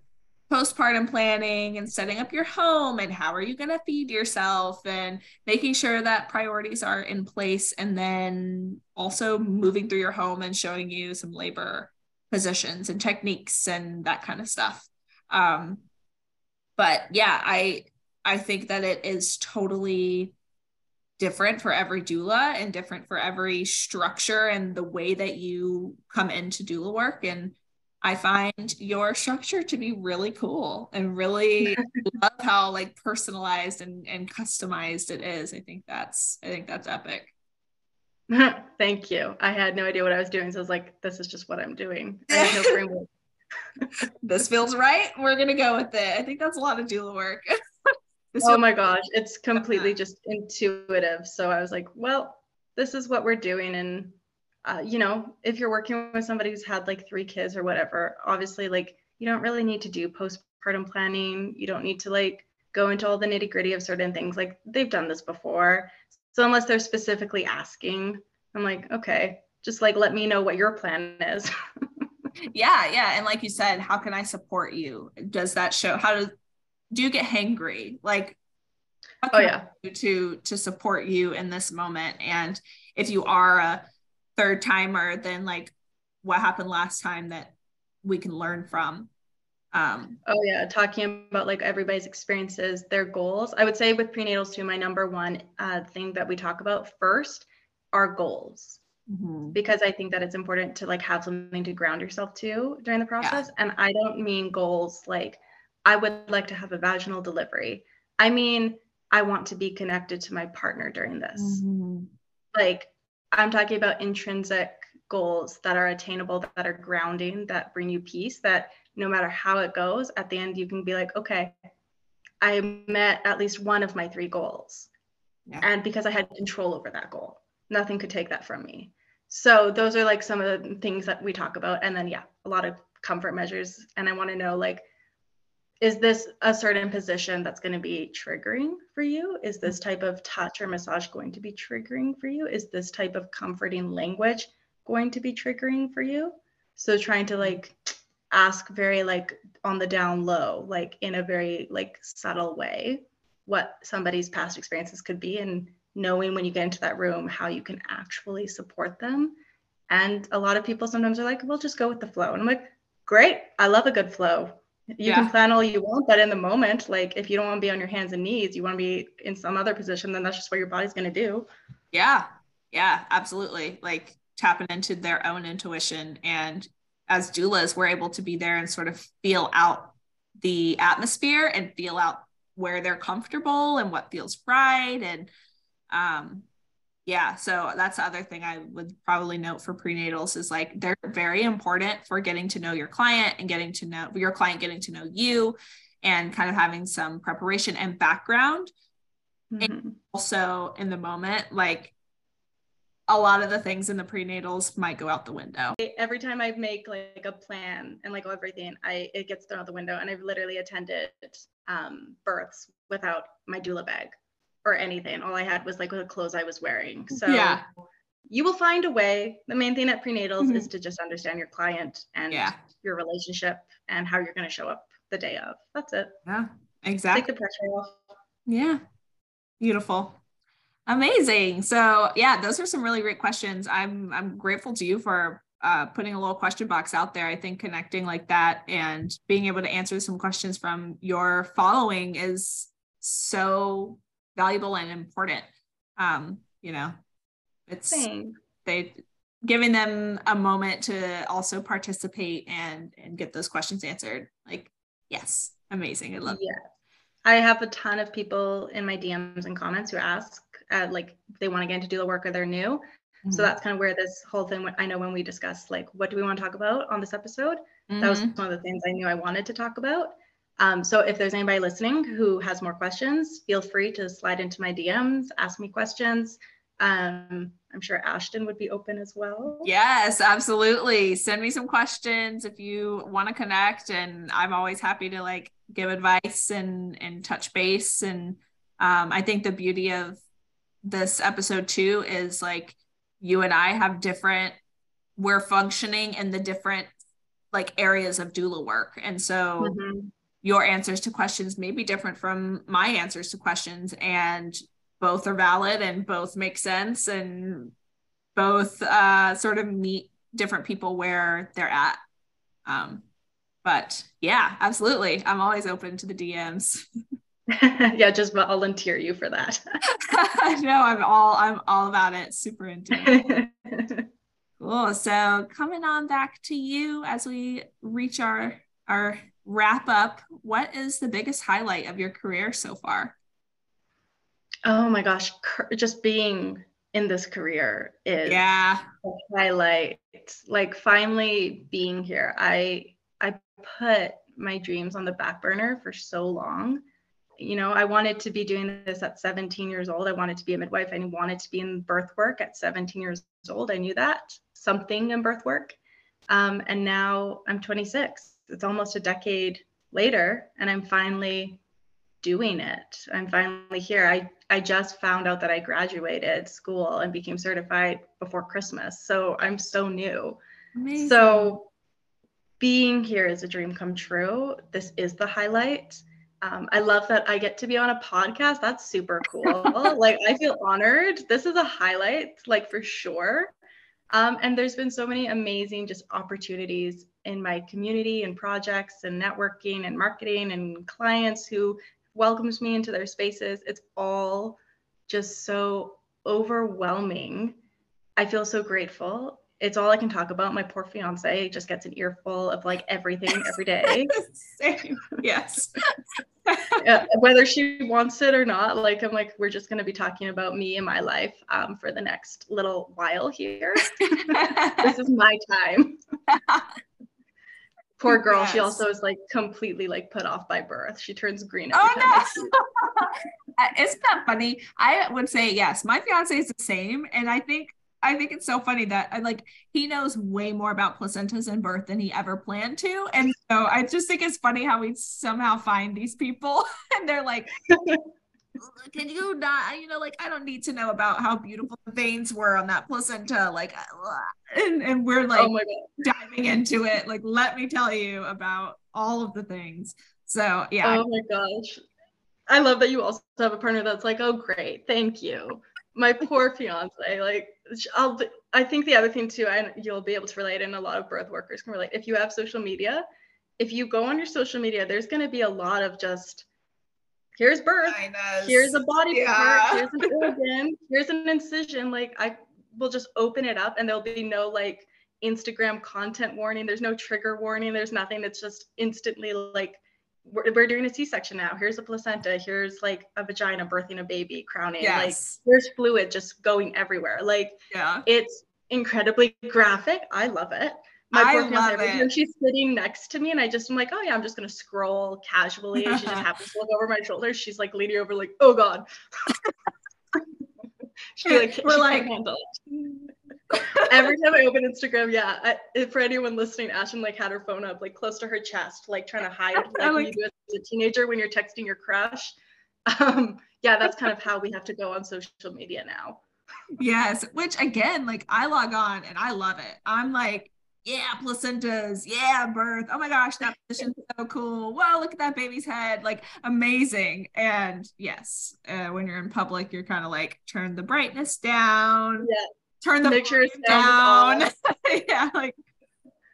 postpartum planning and setting up your home and how are you going to feed yourself and making sure that priorities are in place and then also moving through your home and showing you some labor positions and techniques and that kind of stuff. Um, but yeah i i think that it is totally different for every doula and different for every structure and the way that you come into doula work and I find your structure to be really cool and really love how like personalized and, and customized it is. I think that's I think that's epic. Thank you. I had no idea what I was doing. So I was like, this is just what I'm doing. No this feels right. We're gonna go with it. I think that's a lot of doula work. oh my gosh, it's completely just intuitive. So I was like, well, this is what we're doing and uh, you know, if you're working with somebody who's had like three kids or whatever, obviously, like you don't really need to do postpartum planning. You don't need to like go into all the nitty gritty of certain things. Like they've done this before. So unless they're specifically asking, I'm like, okay, just like let me know what your plan is. yeah, yeah. And like you said, how can I support you? Does that show how do do you get hangry? Like oh yeah to to support you in this moment and if you are a third timer than like what happened last time that we can learn from um, oh yeah talking about like everybody's experiences their goals i would say with prenatals too my number one uh, thing that we talk about first are goals mm-hmm. because i think that it's important to like have something to ground yourself to during the process yeah. and i don't mean goals like i would like to have a vaginal delivery i mean i want to be connected to my partner during this mm-hmm. like I'm talking about intrinsic goals that are attainable, that are grounding, that bring you peace, that no matter how it goes, at the end, you can be like, okay, I met at least one of my three goals. Yeah. And because I had control over that goal, nothing could take that from me. So those are like some of the things that we talk about. And then, yeah, a lot of comfort measures. And I want to know like, is this a certain position that's going to be triggering for you? Is this type of touch or massage going to be triggering for you? Is this type of comforting language going to be triggering for you? So trying to like ask very like on the down low, like in a very like subtle way, what somebody's past experiences could be and knowing when you get into that room how you can actually support them. And a lot of people sometimes are like, we'll just go with the flow. And I'm like, great, I love a good flow you yeah. can plan all you want but in the moment like if you don't want to be on your hands and knees you want to be in some other position then that's just what your body's going to do. Yeah. Yeah absolutely. Like tapping into their own intuition and as doulas we're able to be there and sort of feel out the atmosphere and feel out where they're comfortable and what feels right and um yeah so that's the other thing i would probably note for prenatals is like they're very important for getting to know your client and getting to know your client getting to know you and kind of having some preparation and background mm-hmm. and also in the moment like a lot of the things in the prenatals might go out the window. Every time I make like a plan and like everything, I it gets thrown out the window. And I've literally attended um, births without my doula bag or anything. All I had was like the clothes I was wearing. So yeah. you will find a way. The main thing at prenatals mm-hmm. is to just understand your client and yeah. your relationship and how you're going to show up the day of. That's it. Yeah, exactly. Take the pressure off. Yeah. Beautiful. Amazing. So yeah, those are some really great questions. I'm I'm grateful to you for uh, putting a little question box out there. I think connecting like that and being able to answer some questions from your following is so valuable and important. Um, you know, it's Thanks. they giving them a moment to also participate and and get those questions answered. Like, yes, amazing. I love yeah. It. I have a ton of people in my DMs and comments who ask uh, like they want to get into doula work or they're new. Mm-hmm. So that's kind of where this whole thing. I know when we discussed like what do we want to talk about on this episode, mm-hmm. that was mm-hmm. one of the things I knew I wanted to talk about. Um, so if there's anybody listening who has more questions, feel free to slide into my DMs, ask me questions. Um, I'm sure Ashton would be open as well. Yes, absolutely. Send me some questions if you want to connect, and I'm always happy to like give advice and and touch base. And um, I think the beauty of this episode too is like you and I have different we're functioning in the different like areas of doula work and so mm-hmm. Your answers to questions may be different from my answers to questions and both are valid and both make sense and both uh, sort of meet different people where they're at um, but yeah absolutely i'm always open to the dms yeah, just volunteer you for that. no, I'm all I'm all about it. Super into it. cool. So coming on back to you as we reach our our wrap up, what is the biggest highlight of your career so far? Oh my gosh, just being in this career is yeah highlight. Like finally being here. I I put my dreams on the back burner for so long you know, I wanted to be doing this at 17 years old. I wanted to be a midwife. I wanted to be in birth work at 17 years old. I knew that something in birth work. Um, and now I'm 26. It's almost a decade later, and I'm finally doing it. I'm finally here. I, I just found out that I graduated school and became certified before Christmas. So I'm so new. Amazing. So being here is a dream come true. This is the highlight. Um, I love that I get to be on a podcast. That's super cool. like, I feel honored. This is a highlight, like, for sure. Um, and there's been so many amazing just opportunities in my community and projects and networking and marketing and clients who welcomes me into their spaces. It's all just so overwhelming. I feel so grateful it's all I can talk about. My poor fiance just gets an earful of like everything every day. Same. Yes. yeah, whether she wants it or not, like I'm like, we're just gonna be talking about me and my life um, for the next little while here. this is my time. Poor girl. Yes. She also is like completely like put off by birth. She turns green. oh no! Uh, isn't that funny? I would say yes. My fiance is the same, and I think I think it's so funny that I like he knows way more about placentas and birth than he ever planned to. And so I just think it's funny how we somehow find these people and they're like, can you not, you know, like I don't need to know about how beautiful the veins were on that placenta. Like, uh, and, and we're oh like oh diving into it. Like, let me tell you about all of the things. So, yeah. Oh my gosh. I love that you also have a partner that's like, oh, great. Thank you. My poor fiance. Like, I'll, I think the other thing too, and you'll be able to relate, and a lot of birth workers can relate. If you have social media, if you go on your social media, there's going to be a lot of just here's birth, here's a body yeah. part, here's an organ, here's an incision. Like I, will just open it up and there'll be no like Instagram content warning. There's no trigger warning. There's nothing. It's just instantly like, we're, we're doing a C-section now. Here's a placenta. Here's like a vagina birthing a baby, crowning. Yes. Like there's fluid just going everywhere. Like Yeah. it's incredibly graphic. I love it. My I poor love it. time she's sitting next to me, and I just am like, oh yeah, I'm just gonna scroll casually. and she just happens to look over my shoulder. She's like leaning over, like, oh god. she like We're she like-. Every time I open Instagram, yeah. I, if for anyone listening, Ashton like had her phone up like close to her chest, like trying to hide, like, like- you do as a teenager when you're texting your crush. Um, yeah, that's kind of how we have to go on social media now. Yes, which again, like I log on and I love it. I'm like, yeah, placentas, yeah, birth. Oh my gosh, that position's so cool. Wow, look at that baby's head, like amazing. And yes, uh, when you're in public, you're kind of like turn the brightness down, Yeah. turn the Make sure volume it's down down. yeah, like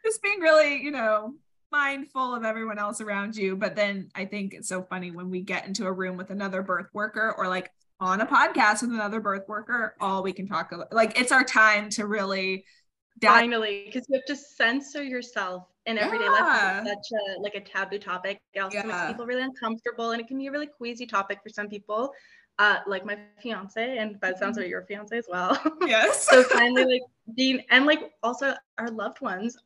just being really, you know, mindful of everyone else around you. But then I think it's so funny when we get into a room with another birth worker or like on a podcast with another birth worker, all we can talk about like it's our time to really dive Finally, because you have to censor yourself in everyday life. Yeah. It's such a like a taboo topic. It also Yeah. makes people really uncomfortable, and it can be a really queasy topic for some people, uh, like my fiance, and the sounds of it, your fiance as well. Yes. so finally, like being and like also our loved ones,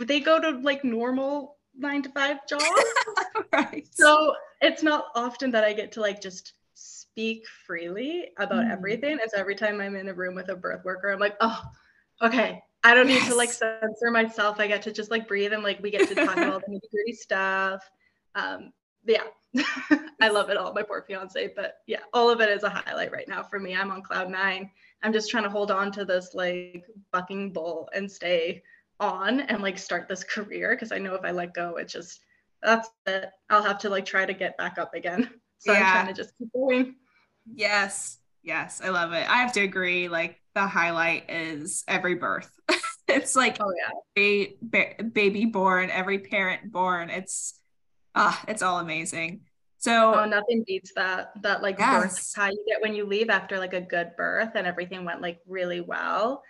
they go to like normal nine to five jobs. right. so it's not often that I get to like just speak freely about Mm. everything. And so every time I'm in a room with a birth worker, I'm like, oh, okay. I don't need to like censor myself. I get to just like breathe and like we get to talk about all the nitty gritty stuff. Um, yeah, I love it all. My poor fiance, but yeah, all of it is a highlight right now for me. I'm on cloud nine. I'm just trying to hold on to this like bucking bull and stay on and like start this career because I know if I let go, it just that's it. I'll have to like try to get back up again. So I'm trying to just keep going. Yes. Yes. I love it. I have to agree. Like the highlight is every birth. it's like Oh yeah. every ba- baby born, every parent born. It's ah, it's all amazing. So Oh, nothing beats that that like Yes. birth high you get when you leave after like a good birth and everything went like really well.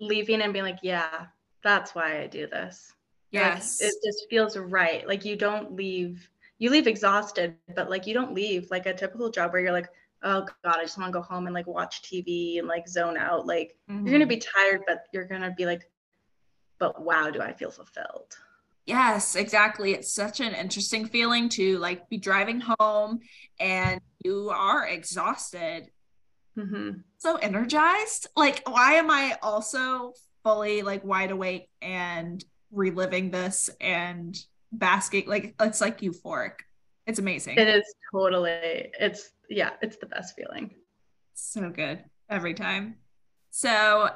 Leaving and being like, yeah, that's why I do this. Like, yes. it just feels right. Like you don't leave, you leave exhausted, but like you don't leave like a typical job where you're like, oh God, I just want to go home and like watch TV and like zone out. Like you're Mm-hmm. gonna be tired, but you're gonna be like, but wow, do I feel fulfilled? Yes, exactly. It's such an interesting feeling to like be driving home and you are exhausted, Mm-hmm. so energized. Like, why am I also fully like wide awake and reliving this and basking? Like, it's like euphoric. It's amazing. It is totally, it's yeah, it's the best feeling. So good every time. So,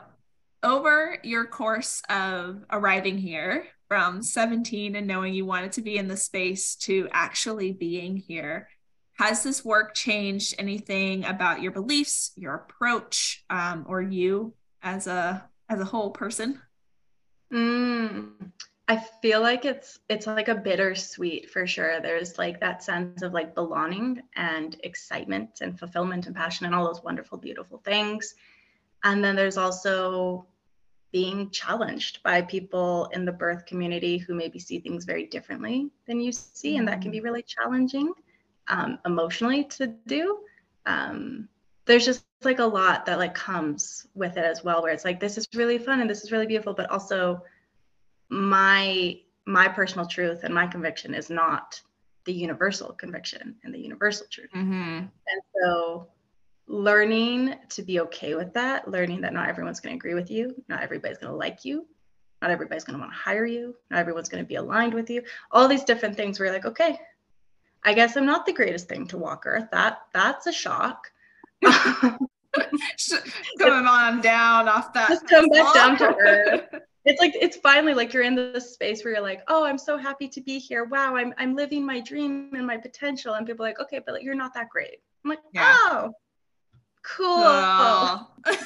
over your course of arriving here from 17 and knowing you wanted to be in the space to actually being here, has this work changed anything about your beliefs, your approach, um, or you as a as a whole person? Mm, I feel like it's it's like a bittersweet for sure. There's like that sense of like belonging and excitement and fulfillment and passion and all those wonderful, beautiful things. And then there's also being challenged by people in the birth community who maybe see things very differently than you see, and that can be really challenging um, emotionally to do. Um, there's just like a lot that like comes with it as well where it's like this is really fun and this is really beautiful but also my my personal truth and my conviction is not the universal conviction and the universal truth Mm-hmm. and so learning to be okay with that learning that not everyone's going to agree with you not everybody's going to like you not everybody's going to want to hire you not everyone's going to be aligned with you all these different things where you're like okay i guess i'm not the greatest thing to walk earth that that's a shock Coming on down off that. Just come back down to earth. It's like it's finally like you're in this space where you're like, oh, I'm so happy to be here. Wow, I'm I'm living my dream and my potential. And people are like, okay, but you're not that great. I'm like, Yeah. oh, cool.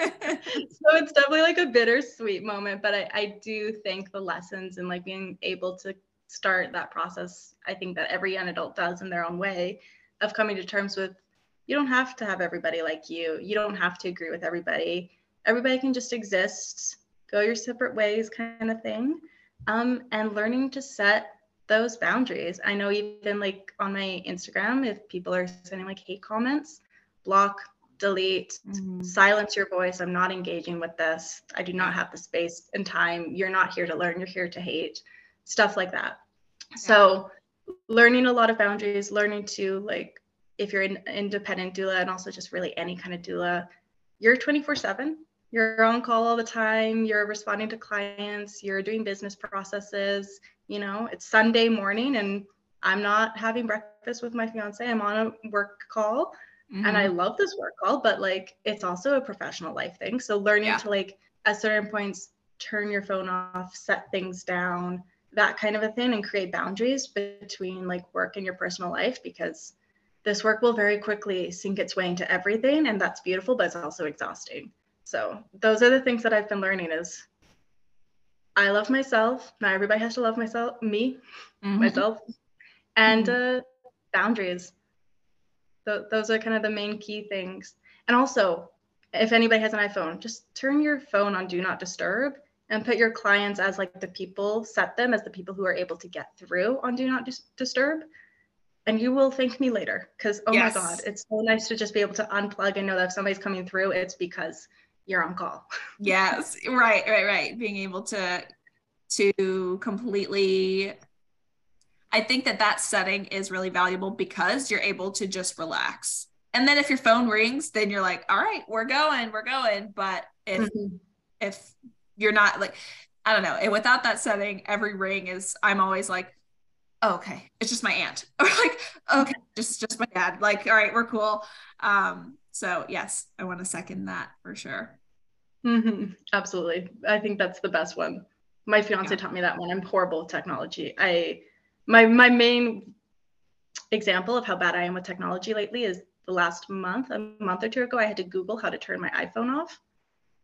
So it's definitely like a bittersweet moment, but I, I do think the lessons and like being able to start that process, I think that every young adult does in their own way of coming to terms with, you don't have to have everybody like you. You don't have to agree with everybody. Everybody can just exist, go your separate ways, kind of thing. Um, and learning to set those boundaries. I know even like on my Instagram, if people are sending like hate comments, block, delete, mm-hmm. silence your voice. I'm not engaging with this. I do not have the space and time. You're not here to learn, you're here to hate, stuff like that. Yeah. So, learning a lot of boundaries, learning to like, if you're an independent doula and also just really any kind of doula, you're 24 7. You're on call all the time. You're responding to clients. You're doing business processes. You know, it's Sunday morning and I'm not having breakfast with my fiance. I'm on a work call Mm-hmm. And I mm-hmm. love this work call, but like it's also a professional life thing. So learning yeah. to like at certain points turn your phone off, set things down, that kind of a thing, and create boundaries between like work and your personal life because this work will very quickly sink its way into everything. And that's beautiful, but it's also exhausting. So those are the things that I've been learning is I love myself. Not everybody has to love myself, me, mm-hmm. myself, and mm-hmm. uh, boundaries Th- those are kind of the main key things. And also, if anybody has an iPhone, just turn your phone on do not disturb and put your clients as like the people, set them as the people who are able to get through on do not dis- disturb. And you will thank me later because, oh yes. my God, it's so nice to just be able to unplug and know that if somebody's coming through, it's because you're on call. yes, right, right, right. Being able to to completely I think that that setting is really valuable because you're able to just relax. And then if your phone rings, then you're like, all right, we're going, we're going. But if mm-hmm. if you're not like, I don't know, and without that setting, every ring is I'm always like, oh, okay, it's just my aunt. Or like, okay, just just my dad. Like, all right, we're cool. Um, so yes, I want to second that for sure. Mm-hmm. Absolutely. I think that's the best one. My fiance yeah. taught me that one. I'm horrible with technology. I my my main example of how bad I am with technology lately is the last month, a month or two ago, I had to Google how to turn my iPhone off.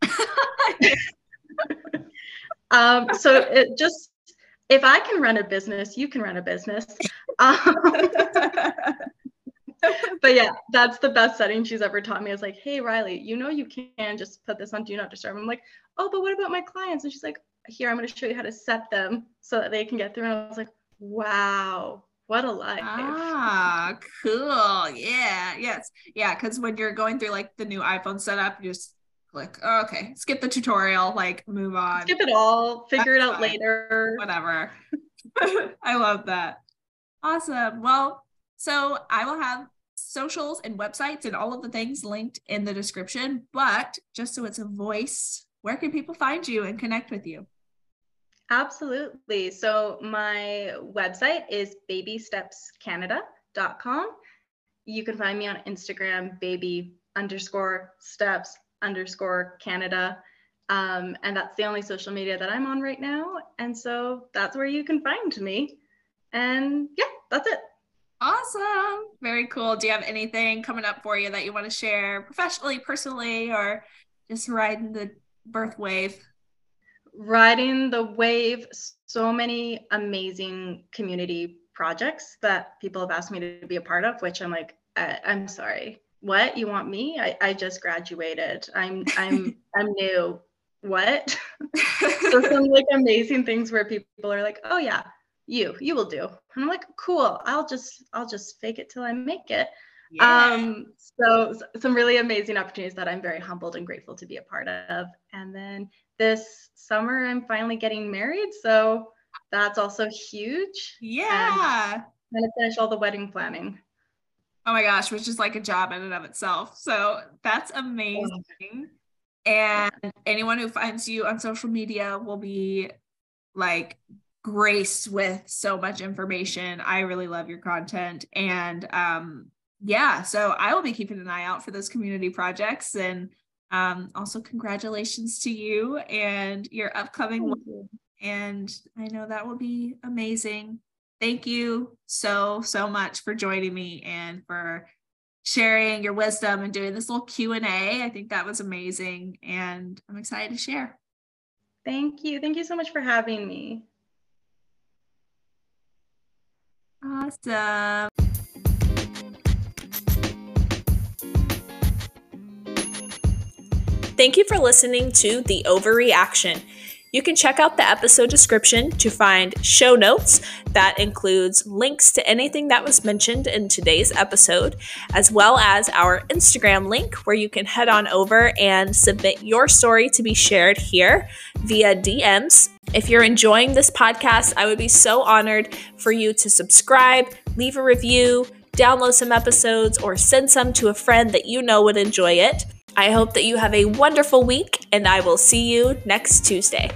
um, so it just if I can run a business, you can run a business. Um, but yeah, that's the best setting she's ever taught me. Is like, hey Riley, you know you can just put this on do not disturb. I'm like, oh, but what about my clients? And she's like, here, I'm going to show you how to set them so that they can get through. And I was like, Wow. What a life. Ah, cool. Yeah. Yes. Yeah. Cause when you're going through like the new iPhone setup, you just click, oh, okay, skip the tutorial, like move on. Skip it all, figure That's it out fine. later. Whatever. I love that. Awesome. Well, so I will have socials and websites and all of the things linked in the description, but just so it's a voice, where can people find you and connect with you? Absolutely. So my website is babystepscanada.com. You can find me on Instagram, baby underscore steps underscore Canada. Um, and that's the only social media that I'm on right now. And so that's where you can find me. And yeah, that's it. Awesome. Very cool. Do you have anything coming up for you that you want to share professionally, personally, or just riding the birth wave? riding the wave so many amazing community projects that people have asked me to be a part of which i'm like I, am sorry. What? You want me? I, I just graduated. I'm i'm i'm new. What? So some like amazing things where people are like oh yeah you you will do and i'm like cool i'll just i'll just fake it till i make it yeah. um so some really amazing opportunities that i'm very humbled and grateful to be a part of and then this summer I'm finally getting married. So that's also huge. Yeah. And I'm gonna finish all the wedding planning. Oh my gosh, which is like a job in and of itself. So that's amazing. And anyone who finds you on social media will be like graced with so much information. I really love your content. And um, yeah, so I will be keeping an eye out for those community projects and um, also, congratulations to you and your upcoming you. And I know that will be amazing. Thank you so so much for joining me and for sharing your wisdom and doing this little Q&A. I think that was amazing and I'm excited to share. Thank you. Thank you so much for having me. Awesome. Thank you for listening to The Ovary Action. You can check out the episode description to find show notes that includes links to anything that was mentioned in today's episode, as well as our Instagram link where you can head on over and submit your story to be shared here via DMs if you're enjoying this podcast, I would be so honored for you to subscribe, leave a review, download some episodes, or send some to a friend that you know would enjoy it. I hope that you have a wonderful week, and I will see you next Tuesday.